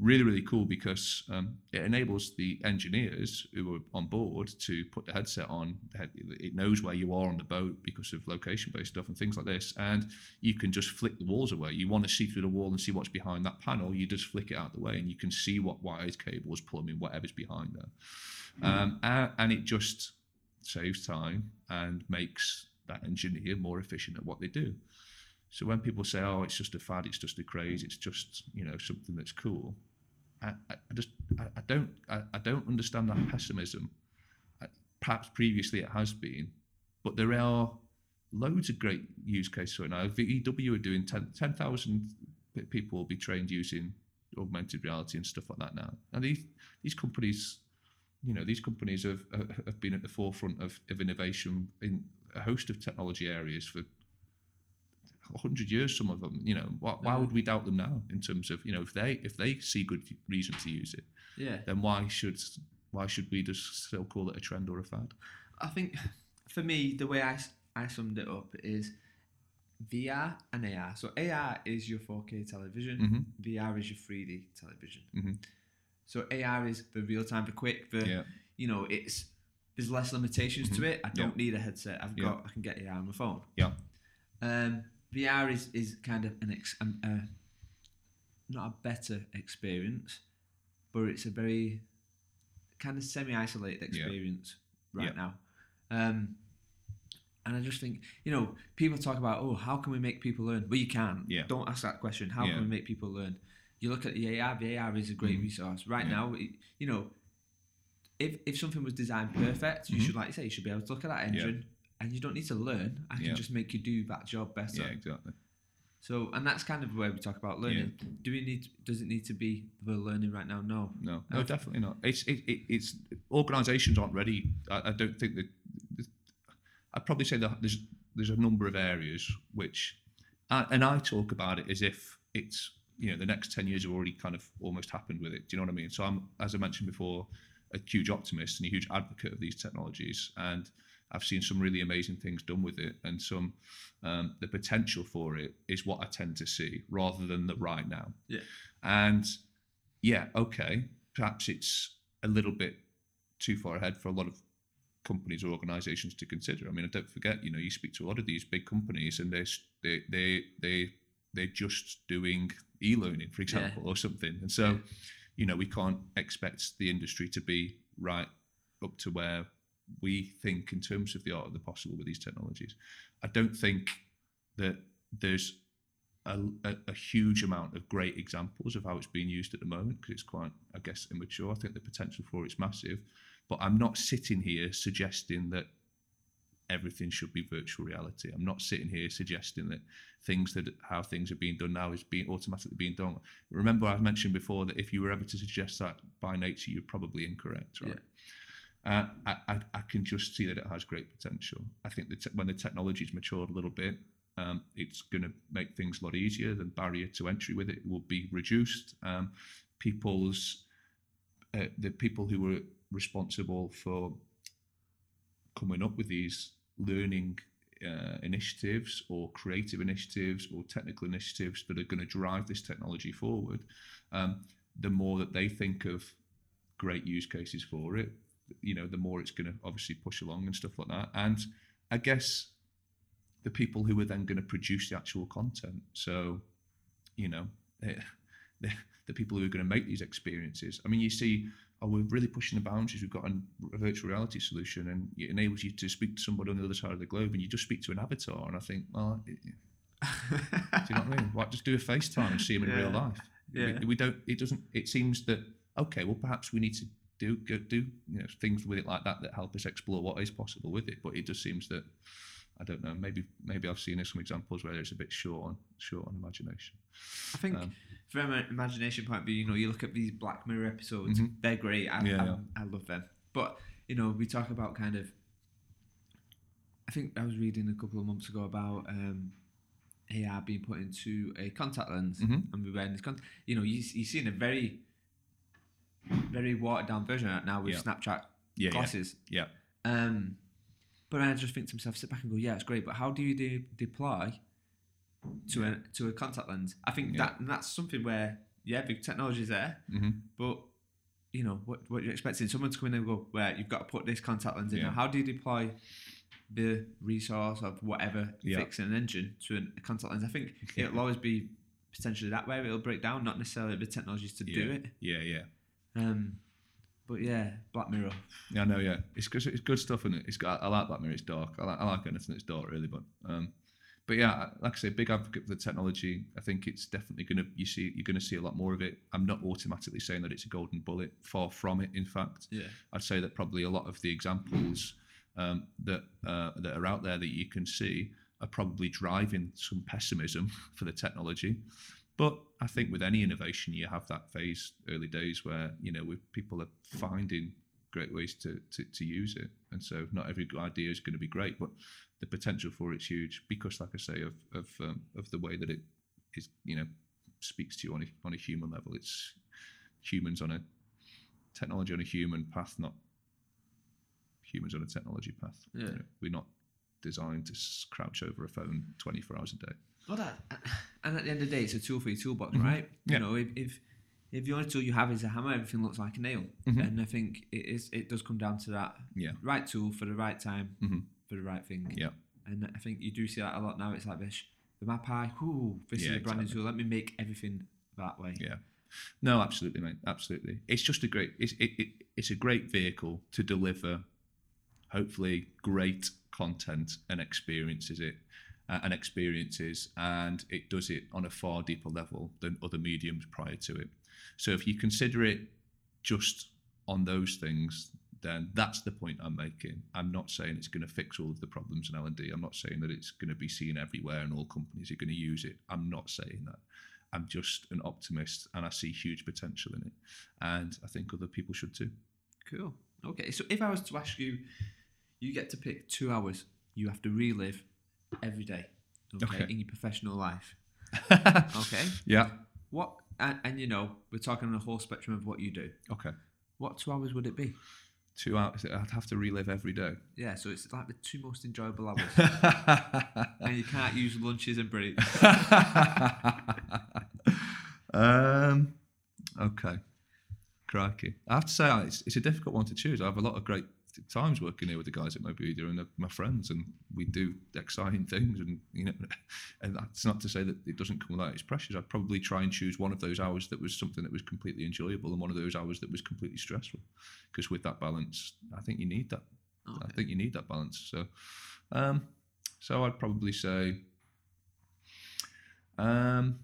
really really cool because um, it enables the engineers who are on board to put the headset on. It knows where you are on the boat because of location based stuff and things like this, and you can just flick the walls away. You want to see through the wall and see what's behind that panel, you just flick it out the way, and you can see what wires, cables, plumbing, whatever's behind there. Um, and, and it just saves time and makes that engineer more efficient at what they do. So when people say, "Oh, it's just a fad, it's just a craze, it's just you know something that's cool," I, I just I, I don't I, I don't understand that pessimism. Perhaps previously it has been, but there are loads of great use cases right now. VW are doing 10 10,000 p- people will be trained using augmented reality and stuff like that now. And these these companies, you know, these companies have have have been at the forefront of, of innovation in a host of technology areas for hundred years. Some of them, you know, why, why would we doubt them now? In terms of, you know, if they if they see good reason to use it, Yeah. then why should why should we just still call it a trend or a fad? I think for me, the way i i summed it up is VR and AR. So AR is your 4K television, Mhm. VR is your 3D television. Mhm. So AR is the real time, the quick, for Yeah. you know, it's there's less limitations to it. I don't need a headset. I've Yeah. got I can get AR on my phone. Yeah. Um, VR is is kind of an ex, um, uh, not a better experience, but it's a very kind of semi-isolated experience right Yeah. now. Um, and I just think, you know, people talk about, oh, how can we make people learn? Well, you can. Yeah. Don't ask that question. How Yeah. can we make people learn? You look at the AR. The AR is a great Mhm. resource right Yeah. now. It, you know, if if something was designed perfect, you Mhm. should, like you say, you should be able to look at that Yeah. engine, and you don't need to learn. I can Yeah. just make you do that job better. Yeah, exactly. So, and that's kind of where we talk about learning. Do we need? Does it need to be the learning right now? No. No, no, definitely not. It's it, it, it's organisations aren't ready. I, I don't think that. I'd probably say that there's there's a number of areas which, uh, and I talk about it as if it's you know the next ten years have already kind of almost happened with it. Do you know what I mean? So I'm as I mentioned before, a huge optimist and a huge advocate of these technologies, and I've seen some really amazing things done with it, and some um, the potential for it is what I tend to see rather than the right now. Yeah. And yeah, okay, perhaps it's a little bit too far ahead for a lot of companies or organizations to consider. I mean, I don't forget, you know, you speak to a lot of these big companies and they're, they, they, they, they're just doing e-learning, for example, or something. And so, you know, we can't expect the industry to be right up to where we think in terms of the art of the possible with these technologies. I don't think that there's a, a, a huge amount of great examples of how it's being used at the moment because it's quite, I guess, immature. I think the potential for it's massive, but I'm not sitting here suggesting that everything should be virtual reality. I'm not sitting here suggesting that things that how things are being done now is being automatically being done. Remember, I've mentioned before that if you were ever to suggest that by nature, you're probably incorrect, right? I, I, I can just see that it has great potential. I think that when the technology's matured a little bit, um, it's going to make things a lot easier. The barrier to entry with it will be reduced. Um, people's uh, the people who were responsible for coming up with these learning uh, initiatives or creative initiatives or technical initiatives that are going to drive this technology forward, um, the more that they think of great use cases for it, you know, the more it's going to obviously push along and stuff like that. And I guess the people who are then going to produce the actual content. So, you know, eh, the, the people who are going to make these experiences. I mean, you see oh, we're really pushing the boundaries. We've got a, a, virtual reality solution, and it enables you to speak to somebody on the other side of the globe, and you just speak to an avatar. And I think, well, it, eh, eh. do you know what I mean? Why just do a FaceTime and see them in Yeah. real life? Yeah. We, we don't. It doesn't. It seems that okay. Well, perhaps we need to do go, do you know things with it like that that help us explore what is possible with it. But it just seems that I don't know. Maybe maybe I've seen some examples where it's a bit short on short on imagination. I think Um, from an imagination point of view, you know, you look at these Black Mirror episodes; Mhm. they're great. I, Yeah, I, yeah. I love them. But you know, we talk about kind of. I think I was reading a couple of months ago about um, AR being put into a contact lens, Mhm. and we're wearing this contact. You know, you, you're seeing a very, very watered down version of it now with Yeah. Snapchat Yeah, yeah, glasses. yeah. Um, but I just think to myself, sit back and go, yeah, it's great, but how do you de- deploy to a to a contact lens? I think Yeah. that and that's something where yeah, the technology's there, hmm but you know what what you're expecting someone to come in and go, where you've got to put this contact lens in. Yeah. How do you deploy the resource of whatever Yeah. fixing an engine to an, a contact lens? I think Yeah. it'll always be potentially that way. It'll break down, not necessarily the technologies to do it. Yeah, yeah. Um, but yeah, Black Mirror. Yeah, I know. Yeah, it's good. It's good stuff, and it? it's got. I like Black Mirror. It's dark. I like, I like anything that's dark, really. But um, but yeah, like I say, big advocate for the technology. I think it's definitely going to. You see, you're going to see a lot more of it. I'm not automatically saying that it's a golden bullet. Far from it. In fact, Yeah. I'd say that probably a lot of the examples um, that uh, that are out there that you can see are probably driving some pessimism for the technology. But I think with any innovation, you have that phase, early days, where you know with people are finding great ways to, to, to use it, and so not every idea is going to be great, but the potential for it's huge because, like I say, of of um, of the way that it is, you know, speaks to you on a, on a human level. It's humans on a technology on a human path, not humans on a technology path. You know, we're not designed to crouch over a phone 24 hours a day. And at the end of the day, it's a tool for your toolbox, Mhm. right? Yeah. You know, if, if if the only tool you have is a hammer, everything looks like a nail. Mhm. And I think it is. It does come down to that Yeah. right tool for the right time Mhm. for the right thing. Yeah. And I think you do see that a lot now. It's like this: the map eye. Whoo, this Yeah, is a brand new exactly. tool. Let me make everything that way. Yeah. No, absolutely, mate. Absolutely. It's just a great. It's it, it, it's a great vehicle to deliver, hopefully, great content and experiences it, uh, and experiences, and it does it on a far deeper level than other mediums prior to it. So if you consider it just on those things, then that's the point I'm making. I'm not saying it's going to fix all of the problems in L&D. I'm not saying that it's going to be seen everywhere and all companies are going to use it. I'm not saying that. I'm just an optimist and I see huge potential in it. And I think other people should too. Cool. Okay. So if I was to ask you, you get to pick two hours you have to relive every day. Okay. Okay. In your professional life. Okay. Yeah. What and, and you know we're talking on a whole spectrum of what you do. Okay. What two hours would it be? Two hours. I'd have to relive every day. Yeah, so it's like the two most enjoyable hours, and you can't use lunches and breaks. um, okay. Crikey. I have to say, it's, it's a difficult one to choose. I have a lot of great times working here with the guys at Mobedia and they're my friends, and we do exciting things. And, you know, and that's not to say that it doesn't come without its pressures. I'd probably try and choose one of those hours that was something that was completely enjoyable and one of those hours that was completely stressful. Because with that balance, I think you need that. I think you need that balance. So, um, so I'd probably say, um,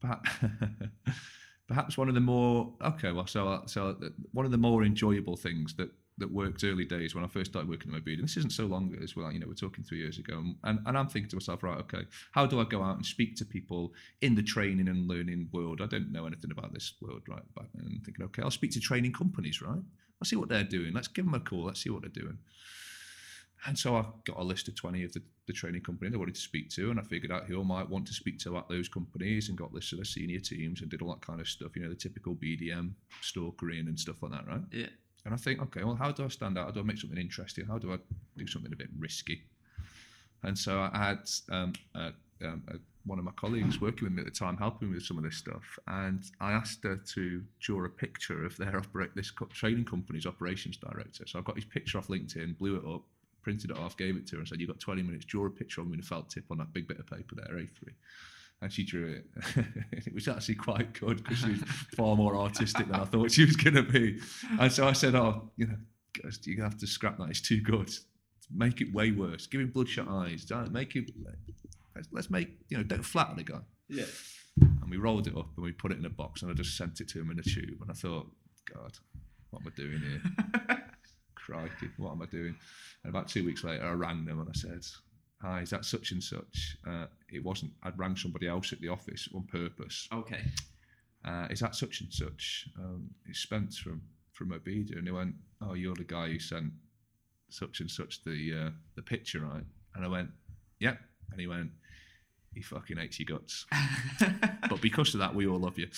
perhaps, perhaps one of the more okay. Well, so so uh, one of the more enjoyable things that that worked early days when I first started working at Mobedia, and this isn't so long as well. You know, we're talking three years ago, and, and, and I'm thinking to myself, right, okay, how do I go out and speak to people in the training and learning world? I don't know anything about this world, right? Back then, and thinking, okay, I'll speak to training companies, right? I'll see what they're doing. Let's give them a call. Let's see what they're doing. And so I got a list of 20 of the, the training companies I wanted to speak to, and I figured out who I might want to speak to at those companies and got lists of their senior teams and did all that kind of stuff, you know, the typical BDM stalkering and stuff like that, right? Yeah. And I think, okay, well, how do I stand out? How do I make something interesting? How do I do something a bit risky? And so I had um, uh, um, uh, one of my colleagues working with me at the time, helping me with some of this stuff, and I asked her to draw a picture of their operate this co- training company's operations director. So I got his picture off LinkedIn, blew it up, printed it off, gave it to her, and said, "You've got 20 minutes. Draw a picture of me with a felt tip on that big bit of paper there, A3." And she drew it. it was actually quite good because she was far more artistic than I thought she was going to be. And so I said, "Oh, you know, you're gonna have to scrap that. It's too good. Make it way worse. Give him bloodshot eyes. Don't make it. Let's, let's make you know. Don't flatten the guy." Yeah. And we rolled it up and we put it in a box and I just sent it to him in a tube. And I thought, God, what am I doing here? Crikey, what am I doing? And about two weeks later, I rang them and I said, Hi, is that such and such? Uh, it wasn't. I'd rang somebody else at the office on purpose. Okay. Uh, is that such and such? Um, it's Spence from from Mobedia. And he went, Oh, you're the guy who sent such and such the uh, the picture, right? And I went, Yep. And he went, He fucking hates your guts. but because of that, we all love you.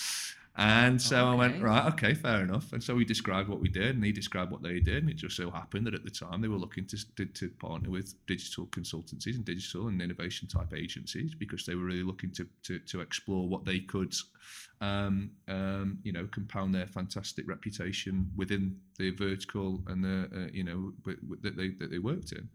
And so I went, right, okay, fair enough. And so we described what we did, and he described what they did. And it just so happened that at the time they were looking to, to, to partner with digital consultancies and digital and innovation type agencies because they were really looking to, to, to explore what they could, um, um, you know, compound their fantastic reputation within the vertical and the, uh, you know, w- w- that they, that they worked in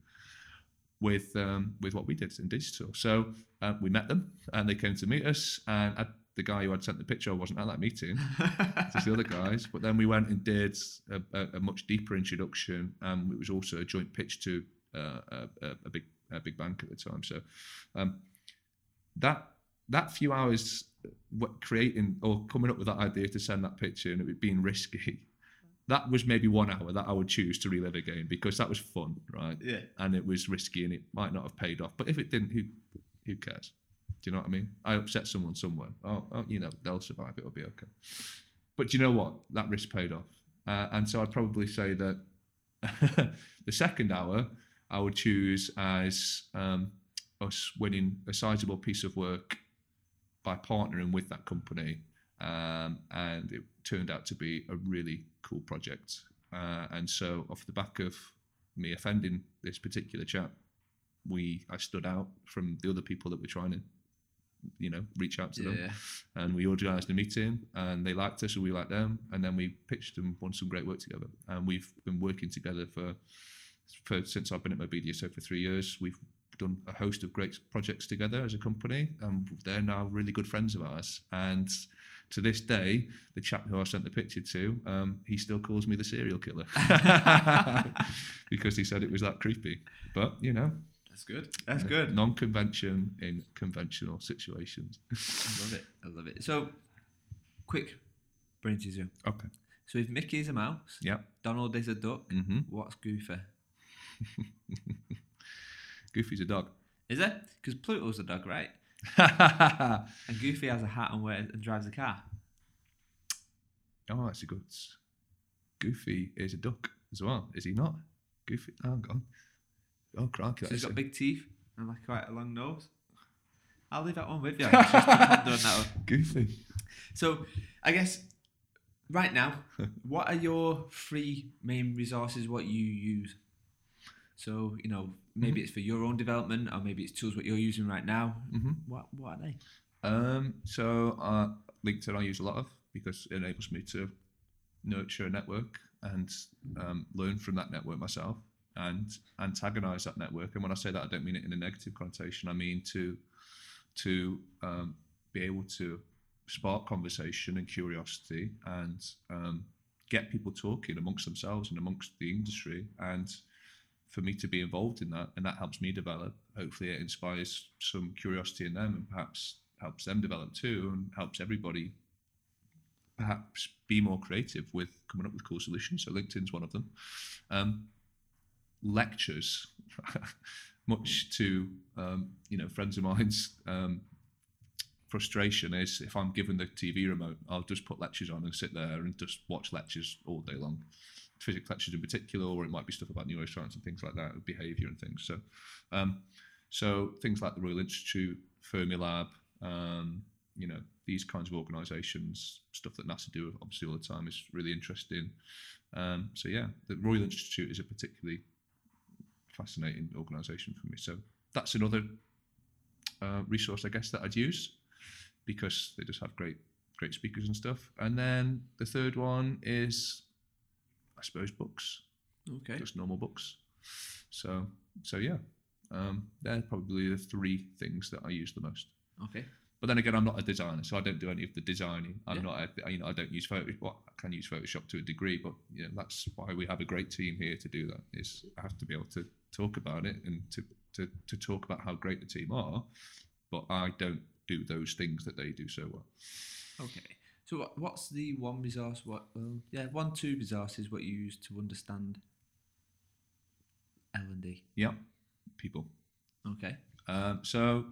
with um, with what we did in digital. So uh, we met them, and they came to meet us. And I, the guy who had sent the picture wasn't at that meeting; just the other guys. But then we went and did a, a, a much deeper introduction. Um, it was also a joint pitch to uh, a, a, a big a big bank at the time. So um, that that few hours what creating or coming up with that idea to send that picture and it being risky. That was maybe one hour that I would choose to relive again because that was fun, right? Yeah. and it was risky and it might not have paid off. But if it didn't, who who cares? Do you know what I mean? I upset someone somewhere. Oh, oh you know, they'll survive. It'll be okay. But do you know what? That risk paid off. Uh, and so I'd probably say that the second hour I would choose as um, us winning a sizable piece of work by partnering with that company. Um, and it turned out to be a really cool project. Uh, and so, off the back of me offending this particular chap, we I stood out from the other people that were trying to, you know, reach out to them. And we organised a meeting, and they liked us, and we liked them, and then we pitched and won some great work together. And we've been working together for, for since I've been at Mobedia, so for three years. We've done a host of great projects together as a company, and they're now really good friends of ours. And to this day, the chap who I sent the picture to, um, he still calls me the serial killer because he said it was that creepy. But you know, That's good. That's good. non-convention in conventional situations. I love it. I love it. So, quick brain teaser. Okay. So, if Mickey is a mouse, Yep. Donald is a duck, hmm what's Goofy? Goofy's a dog. Is it? Because Pluto's a dog, right? And Goofy has a hat and wears and drives a car. Oh, that's a good. Goofy is a duck as well, is he not? Goofy. Oh, hang on. Oh, crikey. So he's got big teeth and like quite a long nose. I'll leave that one with you. Just to ponder on that one. Goofy. So, I guess right now, what are your three main resources? What you use? So you know, maybe it's for your own development, or maybe it's tools what you're using right now. hmm What What are they? Um, so uh, LinkedIn I use a lot of because it enables me to nurture a network and um, learn from that network myself and antagonize that network. And when I say that, I don't mean it in a negative connotation. I mean to to um, be able to spark conversation and curiosity and um, get people talking amongst themselves and amongst the industry and for me to be involved in that and that helps me develop hopefully it inspires some curiosity in them and perhaps helps them develop too and helps everybody perhaps be more creative with coming up with cool solutions so linkedin's one of them um, lectures much to um, you know friends of mine's um, frustration is if I'm given the TV remote, I'll just put lectures on and sit there and just watch lectures all day long. Physics lectures in particular, or it might be stuff about neuroscience and things like that, behaviour and things. So, um, so things like the Royal Institute, Fermilab, um, you know, these kinds of organisations, stuff that NASA do obviously all the time is really interesting. Um, so yeah, the Royal Institute is a particularly fascinating organisation for me. So that's another uh, resource, I guess, that I'd use because they just have great great speakers and stuff. And then the third one is, I suppose, books, Okay. just normal books. So so yeah, um, they're probably the three things that I use the most. Okay. But then again, I'm not a designer, so I don't do any of the designing. I'm Yeah. not, a, you know, I don't use Photoshop. Well, I can use Photoshop to a degree, but you know, that's why we have a great team here to do that. Is I have to be able to talk about it and to to to talk about how great the team are, but I don't do those things that they do so well. Okay. So what's the one resource? What? Well, yeah, one two resource is what you use to understand L and D. Yeah, people. Okay. Um, so,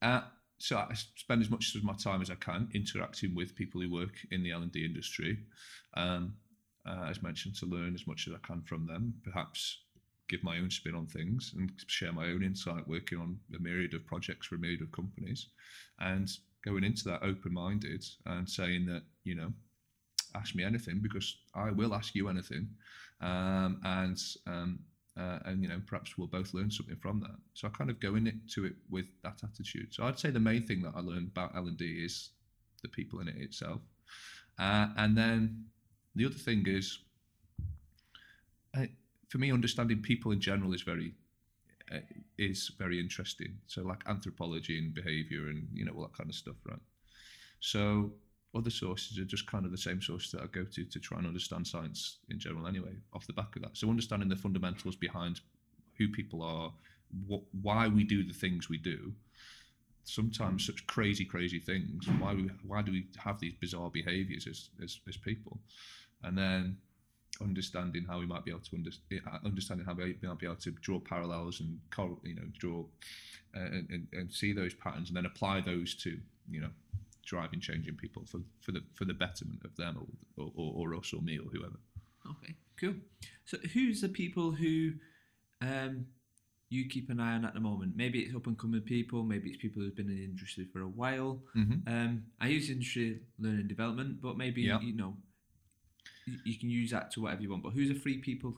uh, so I spend as much of my time as I can interacting with people who work in the L and D industry. Um, uh, as mentioned, to learn as much as I can from them, perhaps give my own spin on things and share my own insight working on a myriad of projects for a myriad of companies, and going into that open-minded and saying that you know, ask me anything because I will ask you anything, um, and um, uh, and you know perhaps we'll both learn something from that. So I kind of go into it with that attitude. So I'd say the main thing that I learned about L and D is the people in it itself, uh, and then the other thing is, uh, for me, understanding people in general is very uh, is very interesting. So like anthropology and behaviour and you know all that kind of stuff, right? So other sources are just kind of the same sources that I go to to try and understand science in general anyway, off the back of that. So understanding the fundamentals behind who people are, what, why we do the things we do, sometimes such crazy, crazy things. Why we why do we have these bizarre behaviours as, as, as people? And then understanding how we might be able to under, understanding how we might be able to draw parallels and you know draw uh, and, and see those patterns and then apply those to you know driving changing people for, for the for the betterment of them or, or, or us or me or whoever. Okay. Cool. So who's the people who um, you keep an eye on at the moment? Maybe it's up and coming people. Maybe it's people who've been in the industry for a while. Mm-hmm. Um, I use industry learning development, but maybe Yeah. you know you, you can use that to whatever you want. But who's the three people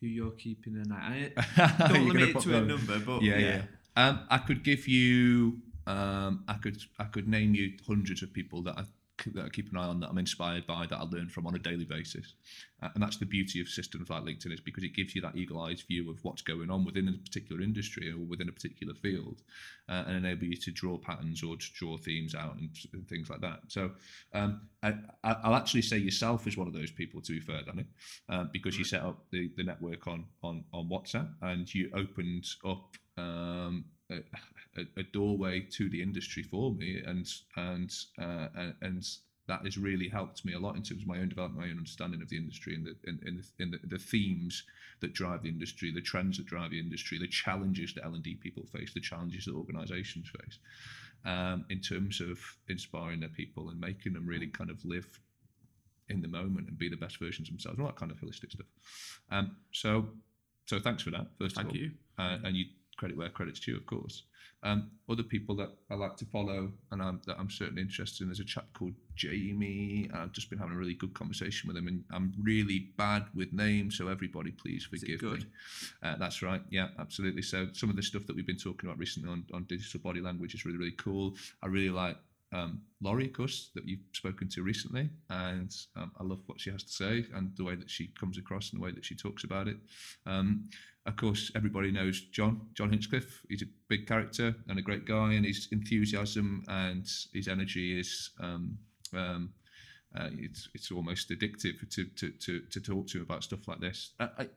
who you're keeping an eye? on? Don't limit it to a number, but yeah, yeah. yeah. Um, I could give you, um, I could, I could name you hundreds of people that I that I keep an eye on, that I'm inspired by, that I learn from on a daily basis, uh, and that's the beauty of systems like LinkedIn is because it gives you that eagle-eyed view of what's going on within a particular industry or within a particular field, uh, and enable you to draw patterns or to draw themes out and, and things like that. So um, I, I- I'll actually say yourself is one of those people. To be fair, Danny, uh, because you set up the, the network on on on WhatsApp and you opened up um, a, a, doorway to the industry for me, and and uh, and, and that has really helped me a lot in terms of my own development, my own understanding of the industry and the in, in, the, in the, the themes that drive the industry, the trends that drive the industry, the challenges that L and D people face, the challenges that organisations face, um, in terms of inspiring their people and making them really kind of live in the moment and be the best versions of themselves, all that kind of holistic stuff. Um, so, so thanks for that. First Thank of all, you. uh, and you credit where credit's due, of course. Um, other people that I like to follow and I'm, that I'm certainly interested in. There's a chap called Jamie. I've just been having a really good conversation with him, and I'm really bad with names, so everybody please forgive me. Uh, that's right. Yeah, absolutely. So some of the stuff that we've been talking about recently on, on digital body language is really really cool. I really like um, Lori, of course, that you've spoken to recently, and um, I love what she has to say and the way that she comes across and the way that she talks about it. Um, of course, everybody knows John, John Hinchcliffe. He's a big character and a great guy, and his enthusiasm and his energy is um, um, uh, it's it's almost addictive to to to, to talk to about stuff like this. I, I,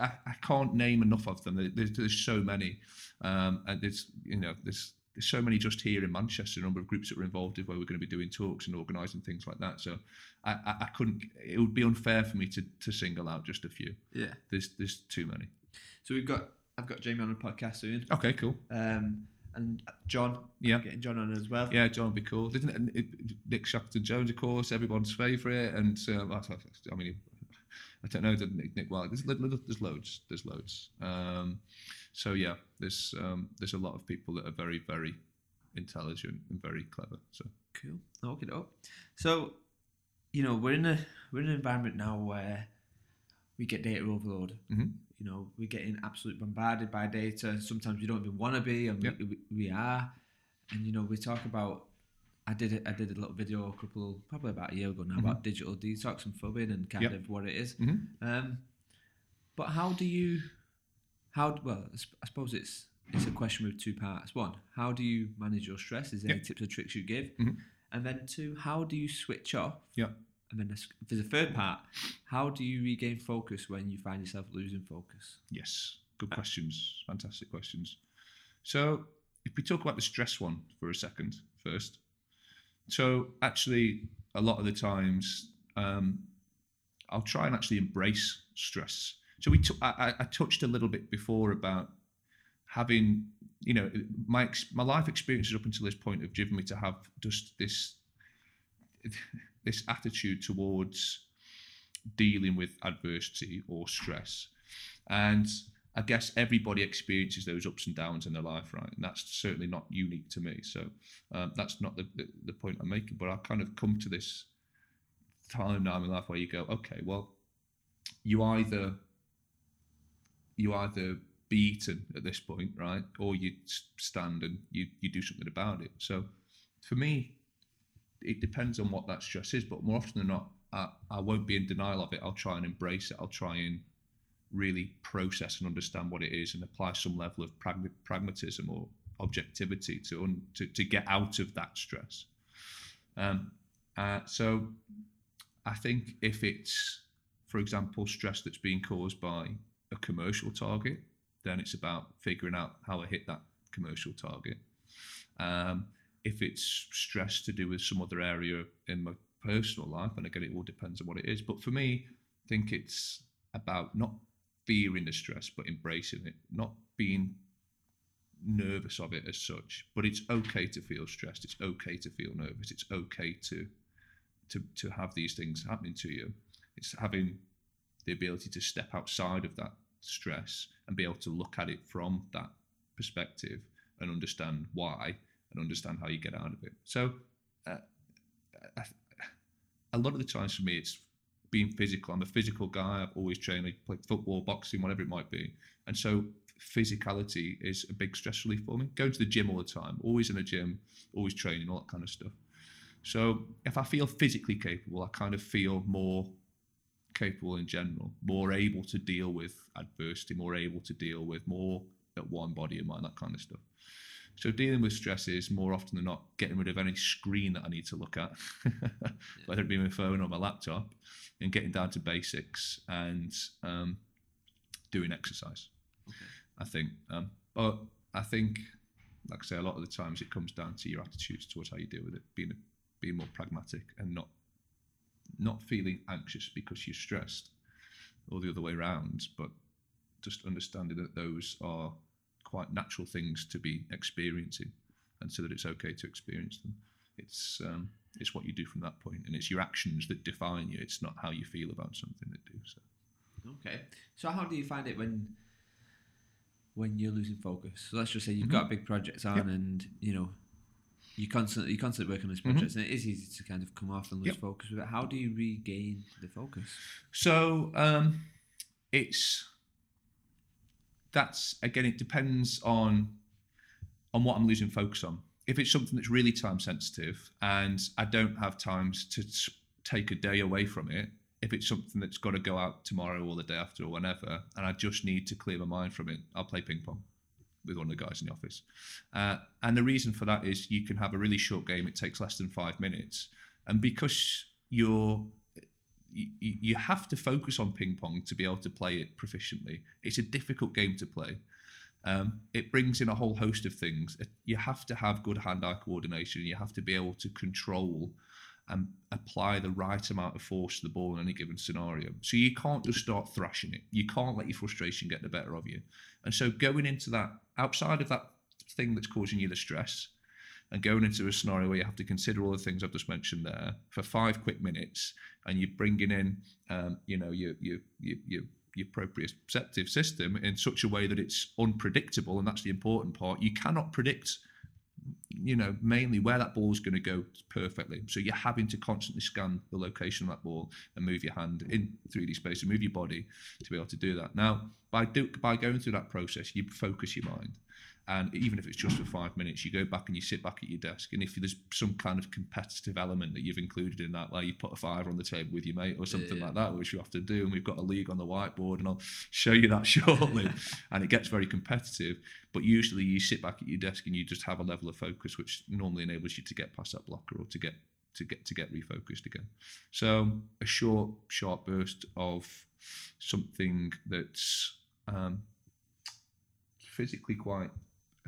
I, I can't name enough of them. There's, there's so many, um, and there's you know there's there's so many just here in Manchester. A number of groups that we're involved in where we're going to be doing talks and organising things like that. So I, I, I couldn't. It would be unfair for me to to single out just a few. Yeah. There's there's too many. So we've got I've got Jamie on the podcast soon, Okay, cool. um, and John. Yeah. getting John on as well. Yeah, John would be cool. Isn't it? Nick Shackleton Jones, of course, everyone's favourite. And um, I, I- I mean, I don't know, did Nick, Nick well, there's, there's loads. There's loads. Um, so yeah, there's um, there's a lot of people that are very very intelligent and very clever. So Cool. Okay, doke. So, you know, we're in a we're in an environment now where we get data overload. Mhm. You know, we're getting absolutely bombarded by data. Sometimes we don't even want to be, and Yep. we, we, we are. And you know, we talk about. I did a, I did a little video a couple, probably about a year ago now, about digital detox and phubbing and kind Mm-hmm. Yep. of what it is. Mhm. Um, but how do you, how well? I suppose it's it's a question with two parts. One, how do you manage your stress? Is there any tips or tricks you give? Mhm. And then two, how do you switch off? yeah, And then there's, a third part. How do you regain focus when you find yourself losing focus? yes, good questions, fantastic questions. So if we talk about the stress one for a second first, so actually a lot of the times um, I'll try and actually embrace stress. So we t- I, I- I touched a little bit before about having you know my ex- my life experiences up until this point have driven me to have just this this attitude towards dealing with adversity or stress and I guess everybody experiences those ups and downs in their life, right? And that's certainly not unique to me. So um, that's not the, the, the point I'm making. But I kind of come to this time now in my life where you go, okay, well, you either you either be eaten at this point, right, or you stand and you you do something about it. So for me, it depends on what that stress is. But more often than not, I, I won't be in denial of it. I'll try and embrace it. I'll try and really process and understand what it is and apply some level of pragma- pragmatism or objectivity to, un- to to get out of that stress. Um, uh, so I think if it's, for example, stress that's being caused by a commercial target, then it's about figuring out how I hit that commercial target. Um, if it's stress to do with some other area in my personal life, and again, it all depends on what it is. But for me, I think it's about not fearing the stress, but embracing it, not being nervous of it as such. But it's okay to feel stressed. It's okay to feel nervous. It's okay to to to have these things happening to you. It's having the ability to step outside of that stress and be able to look at it from that perspective and understand why and understand how you get out of it. So, uh, I, a lot of the times for me, it's being physical. I'm a physical guy. I've always trained, I played football, boxing, whatever it might be. And so, physicality is a big stress relief for me. Going to the gym all the time, always in a gym, always training, all that kind of stuff. So, if I feel physically capable, I kind of feel more capable in general, more able to deal with adversity, more able to deal with more at one body and mind, that kind of stuff. So dealing with stress is more often than not getting rid of any screen that I need to look at, whether it be my phone or my laptop, and getting down to basics and um, doing exercise. I think, um, but I think, like I say, a lot of the times it comes down to your attitudes towards how you deal with it, being being more pragmatic and not not feeling anxious because you're stressed, or the other way around, but just understanding that those are quite natural things to be experiencing, and so that it's okay to experience them. It's um, it's what you do from that point, and it's your actions that define you. It's not how you feel about something that do. So Okay. So how do you find it when when you're losing focus? So let's just say you've got big projects on, Mm-hmm. Yep. and you know you constantly you constantly work on these Mhm. projects, and it is easy to kind of come off and lose Yep. focus But. How do you regain the focus? So um, it's that's again it depends on on what I'm losing focus on. If it's something that's really time sensitive and I don't have times to s- take a day away from it, if it's something that's got to go out tomorrow or the day after or whenever, and I just need to clear my mind from it, I'll play ping pong with one of the guys in the office. Uh, and the reason for that is you can have a really short game; it takes less than five minutes, and because you're you, have to focus on ping pong to be able to play it proficiently. It's a difficult game to play. Um, it brings in a whole host of things. You have to have good hand-eye coordination. You have to be able to control and apply the right amount of force to the ball in any given scenario. So you can't just start thrashing it. You can't let your frustration get the better of you. And so going into that, outside of that thing that's causing you the stress, and going into a scenario where you have to consider all the things I've just mentioned there for five quick minutes, and you're bringing in, um, you know, your your your your your proprioceptive system in such a way that it's unpredictable, and that's the important part. You cannot predict you know, mainly where that ball is going to go perfectly. So you're having to constantly scan the location of that ball and move your hand in 3D space and move your body to be able to do that. Now, by do, by going through that process, you focus your mind. And even if it's just for five minutes, you go back and you sit back at your desk. And if there's some kind of competitive element that you've included in that, like you put a fiver on the table with your mate or something yeah. like that, which you have to do, and we've got a league on the whiteboard, and I'll show you that shortly. and it gets very competitive. But usually you sit back at your desk and you just have a level of focus, which normally enables you to get past that blocker or to get to get to get refocused again. So a short, sharp burst of something that's um, physically quite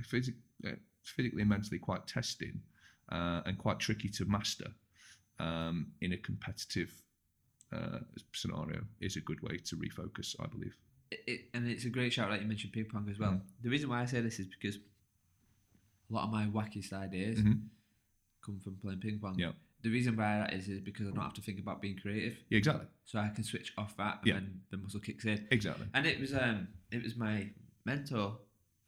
physic, uh, physically and mentally quite testing uh, and quite tricky to master um, in a competitive uh, scenario is a good way to refocus, I believe. It, and it's a great shout that you mentioned ping pong as well. Mm. The reason why I say this is because a lot of my wackiest ideas mm-hmm. come from playing ping pong. Yeah. The reason why that is is because I don't have to think about being creative. Yeah, exactly. So I can switch off that, and yeah. then the muscle kicks in. Exactly. And it was um, it was my mentor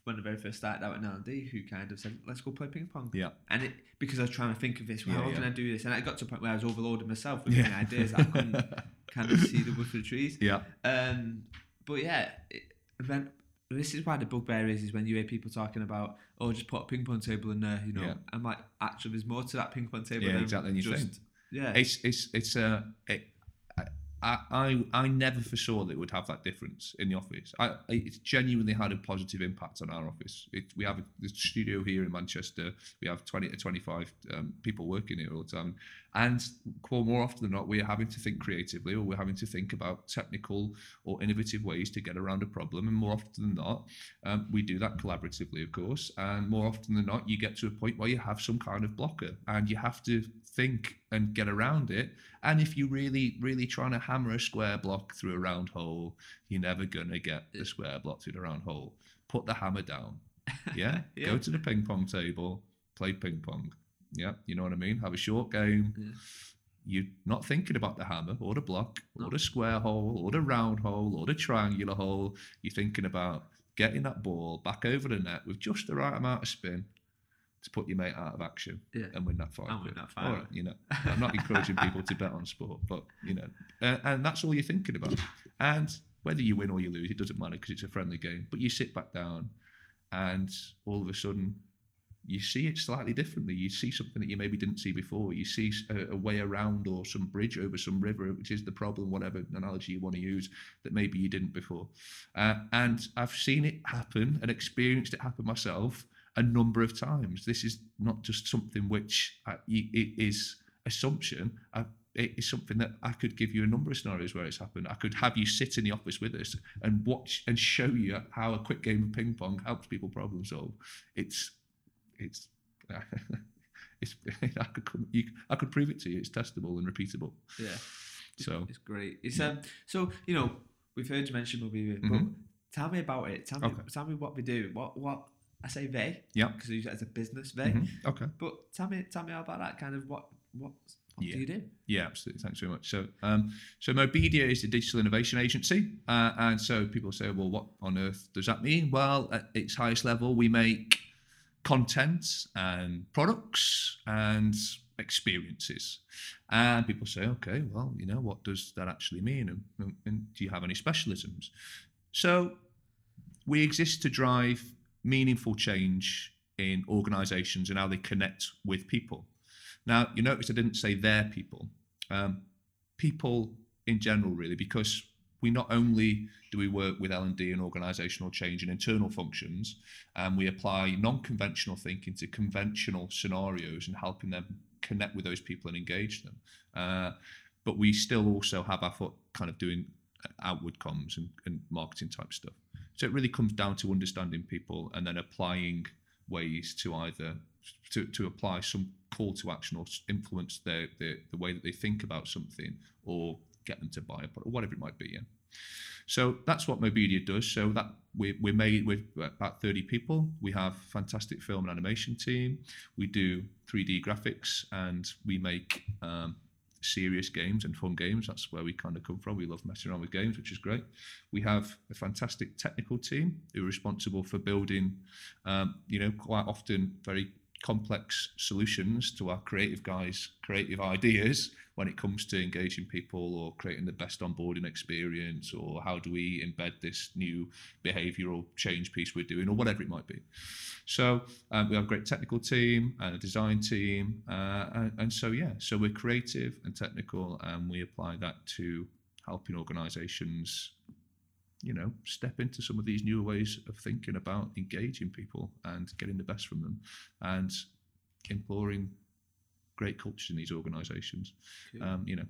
when I very first started out at L&D who kind of said, let's go play ping pong. Yeah. And it because I was trying to think of this, well, Yeah, how yeah. can I do this? And I got to a point where I was overloaded myself with Yeah. ideas that I couldn't kind of see the wood for the trees. Yeah. Um, but yeah, it, then this is why the bugbear is, is when you hear people talking about, oh, just put a ping pong table in there, you know. Yeah. I'm like, actually, there's more to that ping pong table Yeah, than exactly, and you just, think. yeah. It's it's it's uh, it, I, I never foresaw that it would have that difference in the office. I it's genuinely had a positive impact on our office. It, we have a the studio here in Manchester. We have twenty to twenty five um, people working here all the time, and more often than not, we're having to think creatively, or we're having to think about technical or innovative ways to get around a problem. And more often than not, um, we do that collaboratively, of course. And more often than not, you get to a point where you have some kind of blocker, and you have to think and get around it. And if you're really, really trying to hammer a square block through a round hole, you're never gonna get the square block through the round hole. Put the hammer down. Yeah. Yeah. Go to the ping pong table, play ping pong. Yeah, you know what I mean? Have a short game. Yeah. You're not thinking about the hammer or the block No. or the square hole or the round hole or the triangular hole. You're thinking about getting that ball back over the net with just the right amount of spin to put your mate out of action Yeah. and win that fight. And win that fight. Right, you know, I'm not encouraging people to bet on sport, but you know, uh, and that's all you're thinking about. And whether you win or you lose, it doesn't matter because it's a friendly game. But you sit back down, and all of a sudden, you see it slightly differently. You see something that you maybe didn't see before. You see a, a way around or some bridge over some river, which is the problem, whatever analogy you want to use, that maybe you didn't before. Uh, and I've seen it happen and experienced it happen myself a number of times. This is not just something which y- it is assumption. I, it is something that I could give you a number of scenarios where it's happened. I could have you sit in the office with us and watch and show you how a quick game of ping pong helps people problem solve. It's it's it's I could come, you, I could prove it to you. It's testable and repeatable. yeah. So It's great. It's um. So you know, we've heard you mention Mobedia, but Mhm. tell me about it. Tell me, Okay. tell me what we do. What what I say they yeah. because you use it as a business they. Mhm. Okay. But tell me, tell me about that kind of what what what Yeah. do you do? Yeah, absolutely. Thanks very much. So, um, so Mobedia is a digital innovation agency, uh, and so people say, well, what on earth does that mean? Well, at its highest level, we make content and products and experiences. And people say, okay, well, you know, what does that actually mean? And, and do you have any specialisms? So, we exist to drive meaningful change in organizations and how they connect with people. Now, you notice I didn't say their people, um, people in general, really, because we not only do we work with L&D and organisational change and internal functions, and we apply non-conventional thinking to conventional scenarios and helping them connect with those people and engage them. Uh, but we still also have our foot kind of doing outward comms and, and marketing type stuff. So it really comes down to understanding people and then applying ways to either to, to apply some call to action or influence their the way that they think about something or get them to buy a product or whatever it might be. Yeah. So that's what Mobedia does. So that we we made with about 30 people. We have fantastic film and animation team. We do 3D graphics and we make um, serious games and fun games. That's where we kind of come from. We love messing around with games, which is great. We have a fantastic technical team who are responsible for building, um, you know, quite often very complex solutions to our creative guys' creative ideas when it comes to engaging people or creating the best onboarding experience or how do we embed this new behavioral change piece we're doing or whatever it might be. So um, we have a great technical team and a design team. Uh, and, and so, yeah, so we're creative and technical and we apply that to helping organizations you know, step into some of these newer ways of thinking about engaging people and getting the best from them and imploring great cultures in these organizations. Cool. Um, you know,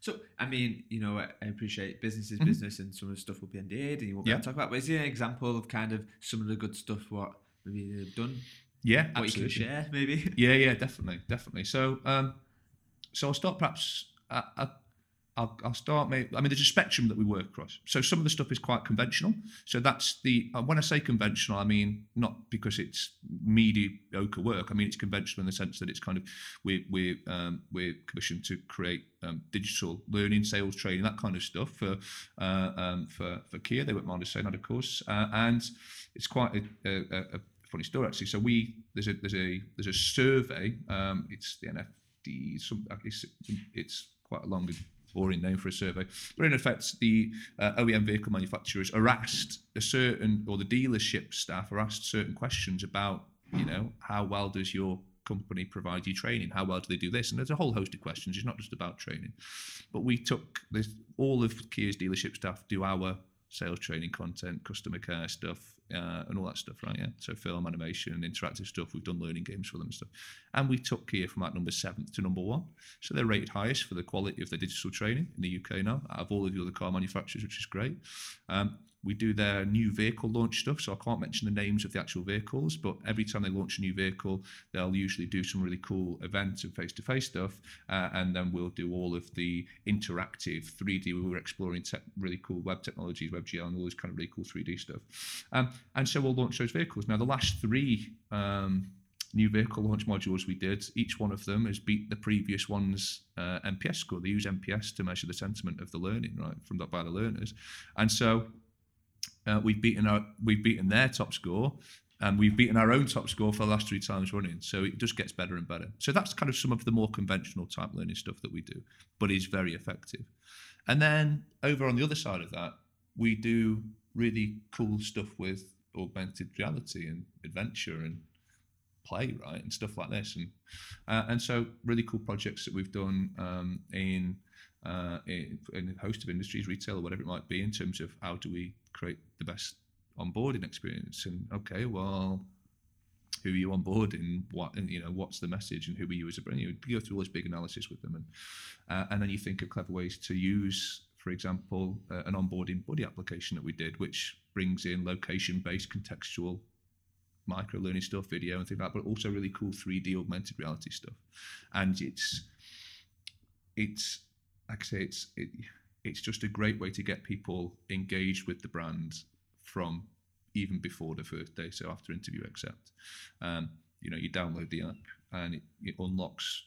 So, I mean, you know, I appreciate business is Mhm. business and some of the stuff will be NDA'd and you won't be able Yeah. to talk about. But is there an example of kind of some of the good stuff what maybe they've done? yeah, What you absolutely. can share, maybe? Yeah, yeah, definitely, definitely. So, um, so I'll start perhaps. I, I, I'll, I'll start. Maybe, I mean, there's a spectrum that we work across. So some of the stuff is quite conventional. So that's the. uh, When I say conventional, I mean not because it's mediocre work. I mean it's conventional in the sense that it's kind of we we um, we're commissioned to create um, digital learning, sales training, that kind of stuff for uh, um, for for Kia. They wouldn't mind us saying that, of course. Uh, and it's quite a, a, a, funny story actually. So we there's a there's a there's a survey. Um, it's the NFD. Some it's, it's quite a long boring name for a survey. But in effect, the uh, OEM vehicle manufacturers are asked a certain, or the dealership staff are asked certain questions about, you know, how well does your company provide you training? How well do they do this? And there's a whole host of questions. It's not just about training. But we took this, all of Kia's dealership staff do our sales training content, customer care stuff, uh, and all that stuff, right? Yeah. So film, animation, and interactive stuff. We've done learning games for them and stuff. And we took Kia from at number seventh to number one. So they're rated highest for the quality of their digital training in the UK now, out of all of the other car manufacturers, which is great. Um, we do their new vehicle launch stuff, so I can't mention the names of the actual vehicles, but every time they launch a new vehicle, they'll usually do some really cool events and face-to-face stuff, uh, and then we'll do all of the interactive 3D. We were exploring tech, really cool web technologies, WebGL, and all this kind of really cool 3D stuff. Um, and so we'll launch those vehicles. Now, the last three um, new vehicle launch modules we did, each one of them has beat the previous one's uh, NPS score. They use NPS to measure the sentiment of the learning, right, from that by the learners. And so uh, we've beaten our we've beaten their top score, and we've beaten our own top score for the last three times running. So it just gets better and better. So that's kind of some of the more conventional type learning stuff that we do, but is very effective. And then over on the other side of that, we do really cool stuff with augmented reality and adventure and play, right, and stuff like this. And uh, and so really cool projects that we've done um, in, uh, in in a host of industries, retail or whatever it might be, in terms of how do we create the best onboarding experience. And okay, well, who are you onboarding? What and you know what's the message and who are you as a brand? You go through all this big analysis with them, and uh, and then you think of clever ways to use. For example, uh, an onboarding buddy application that we did, which brings in location-based contextual micro learning stuff, video and things like that, but also really cool 3D augmented reality stuff. And it's it's like I say, it's it, it's just a great way to get people engaged with the brand from even before the first day, so after interview accept. Um, you know, you download the app and it, it unlocks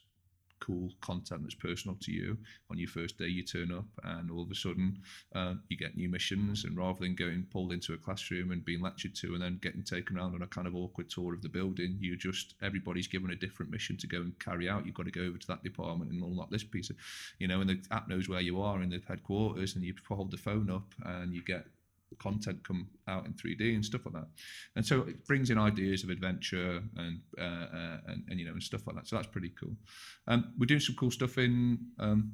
cool content that's personal to you. On your first day, you turn up, and all of a sudden, uh, you get new missions. And rather than going pulled into a classroom and being lectured to, and then getting taken around on a kind of awkward tour of the building, you just everybody's given a different mission to go and carry out. You've got to go over to that department and unlock this piece of, you know, and the app knows where you are in the headquarters, and you hold the phone up, and you get content come out in 3D and stuff like that. And so it brings in ideas of adventure and uh, uh, and, and you know and stuff like that. So that's pretty cool. Um, we're doing some cool stuff in um,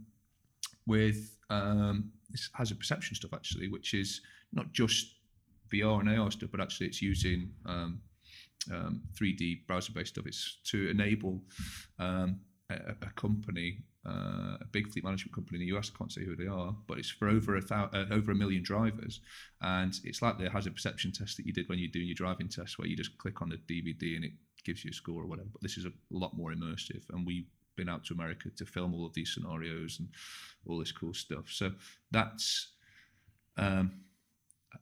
with um, this has a perception stuff actually, which is not just VR and AR stuff, but actually it's using um, um, 3D browser-based stuff. It's to enable um, a, a company uh, a big fleet management company in the US. I can't say who they are, but it's for over a thou- uh, over a million drivers, and it's like the hazard perception test that you did when you're doing your driving test, where you just click on the DVD and it gives you a score or whatever. But this is a lot more immersive, and we've been out to America to film all of these scenarios and all this cool stuff. So that's um,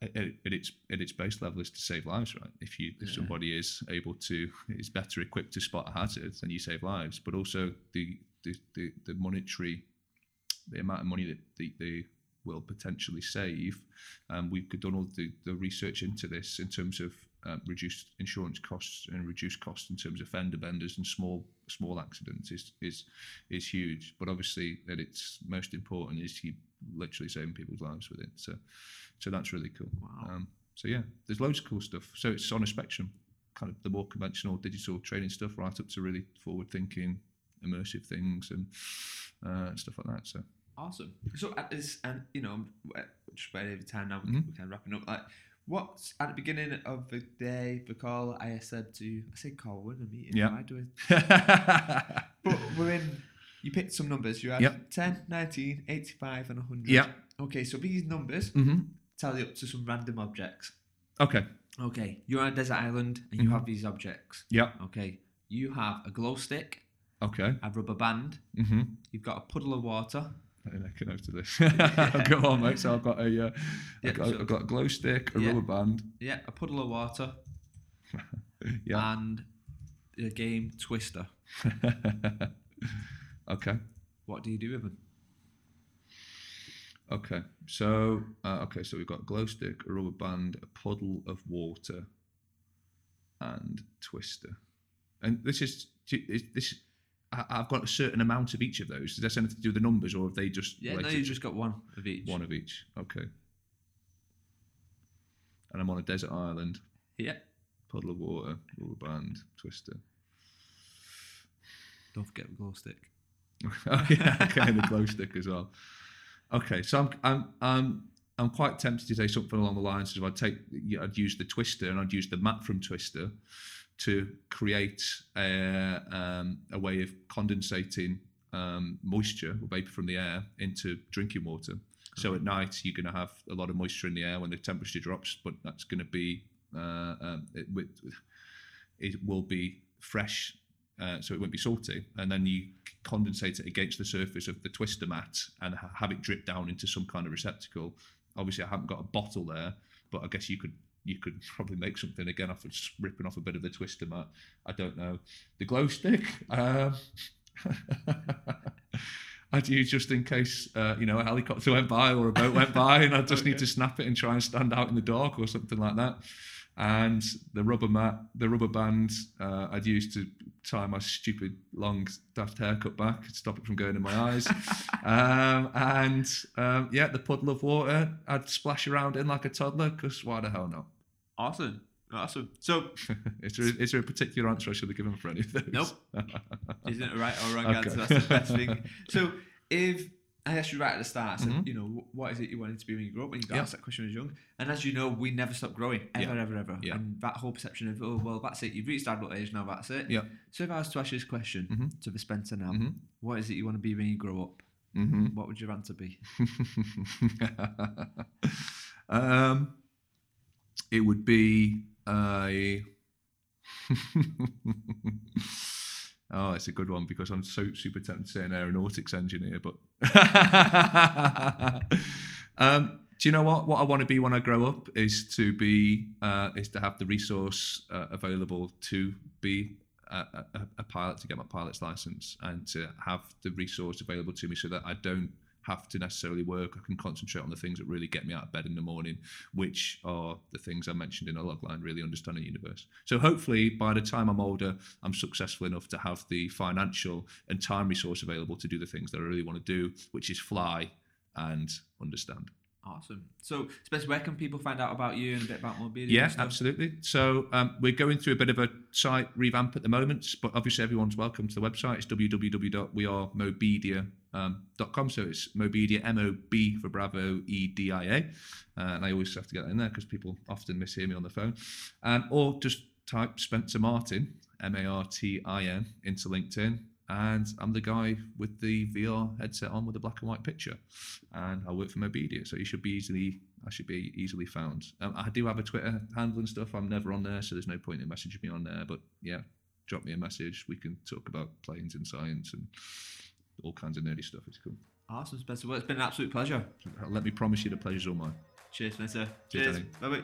at, at its at its base level is to save lives, right? If you if Yeah. somebody is able to is better equipped to spot a hazard, then you save lives. But also the the the, the monetary the amount of money that they, they will potentially save. Um, we've done all the, the research into this in terms of um, reduced insurance costs and reduced costs in terms of fender benders and small small accidents is is is huge. But obviously, that it's most important is you literally saving people's lives with it. So so that's really cool. Wow. Um, so yeah, there's loads of cool stuff. So it's on a spectrum, kind of the more conventional digital training stuff, right up to really forward thinking, immersive things and uh, stuff like that. So Awesome. So at this, and you know, just about over time now. Mhm. We're kind of wrapping up. Like, what's at the beginning of the day, the call? I said to, I said call. We're a meeting. Yeah. I do I? But we're in. You picked some numbers. You had Yep. 10, 19, 85, and 100. Yeah. Okay, so these numbers hmm tally up to some random objects. Okay. Okay, you're on a desert island and you Mhm. have these objects. Yeah. Okay, you have a glow stick, Okay. a rubber band, hmm you've got a puddle of water, me make a note of this. Go on, mate. So I've got a, uh, Yeah, I've, got, so- I've got a glow stick, a Yeah. rubber band. yeah, a puddle of water, Yeah. and the game Twister. okay. What do you do with them? Okay. So uh, okay. So we've got a glow stick, a rubber band, a puddle of water, and twister. And this is is this. I've got a certain amount of each of those. Does that have anything to do with the numbers, or have they just Yeah, no, you just got one of each. one of each? Okay. And I'm on a desert island. Yeah. Puddle of water, rubber band, twister. Don't forget the glow stick. Oh, okay, okay, the glow stick as well. Okay, so I'm I'm I'm I'm quite tempted to say something along the lines of I'd take I'd use the twister and I'd use the mat from twister to create a um, a way of condensating um, moisture or vapor from the air into drinking water. So at night you're going to have a lot of moisture in the air when the temperature drops, but that's going to be uh, um, it, it will be fresh uh, so it won't be salty, and then you condensate it against the surface of the twister mat and ha- have it drip down into some kind of receptacle. Obviously, I haven't got a bottle there, but I guess you could you could probably make something again off of ripping off a bit of the twister mat. I don't know. The glow stick. Um, I'd use just in case uh, you know a helicopter went by or a boat went by, and I just need to snap it and try and stand out in the dark or something like that. And the rubber mat, the rubber band, uh, I'd use to tie my stupid long daft haircut back, to stop it from going in my eyes. um, and um, yeah, the puddle of water, I'd splash around in like a toddler because why the hell not? Awesome. Awesome. So, is, there, is there a particular answer I should have given for any of those? Nope. isn't it a right or wrong Okay. answer? That's the best thing. So, if I asked you right at the start, said, Mhm. you know, what is it you wanted to be when you grew up? When you got Yeah. asked that question when you was young. And as you know, we never stop growing, ever, Yeah. ever, ever. Yeah. And that whole perception of, oh, well, that's it. You've reached adult age now, that's it. Yeah. So, if I was to ask you this question Mhm. to the Spencer now, Mhm. what is it you want to be when you grow up? hmm What would your answer be? um, it would be a. oh, it's a good one because I'm so super tempted to say an aeronautics engineer, but. um, do you know what? What I want to be when I grow up is to be uh, is to have the resource uh, available to be a, a, a pilot to get my pilot's license and to have the resource available to me so that I don't have to necessarily work. I can concentrate on the things that really get me out of bed in the morning, which are the things I mentioned in a logline, really understanding the universe. So hopefully by the time I'm older, I'm successful enough to have the financial and time resource available to do the things that I really want to do, which is fly and understand. Awesome. So, Spencer, where can people find out about you and a bit about Mobedia? Yeah, absolutely. So um, we're going through a bit of a site revamp at the moment, but obviously everyone's welcome to the website. It's www.wearemobedia.com. So it's Mobedia, M O B for Bravo, E D I A. Uh, and I always have to get that in there because people often mishear me on the phone. Um, or just type Spencer Martin, M A R T I N, into LinkedIn. and I'm the guy with the VR headset on with the black and white picture, and I work for Mobedia, so you should be easily I should be easily found. Um, I do have a Twitter handle and stuff. I'm never on there, so there's no point in messaging me on there. But yeah, drop me a message. We can talk about planes and science and all kinds of nerdy stuff. It's cool. Awesome, Spencer. Well, it's been an absolute pleasure. Let me promise you the pleasure's all mine. Cheers, Spencer. Cheers, Cheers. Bye bye.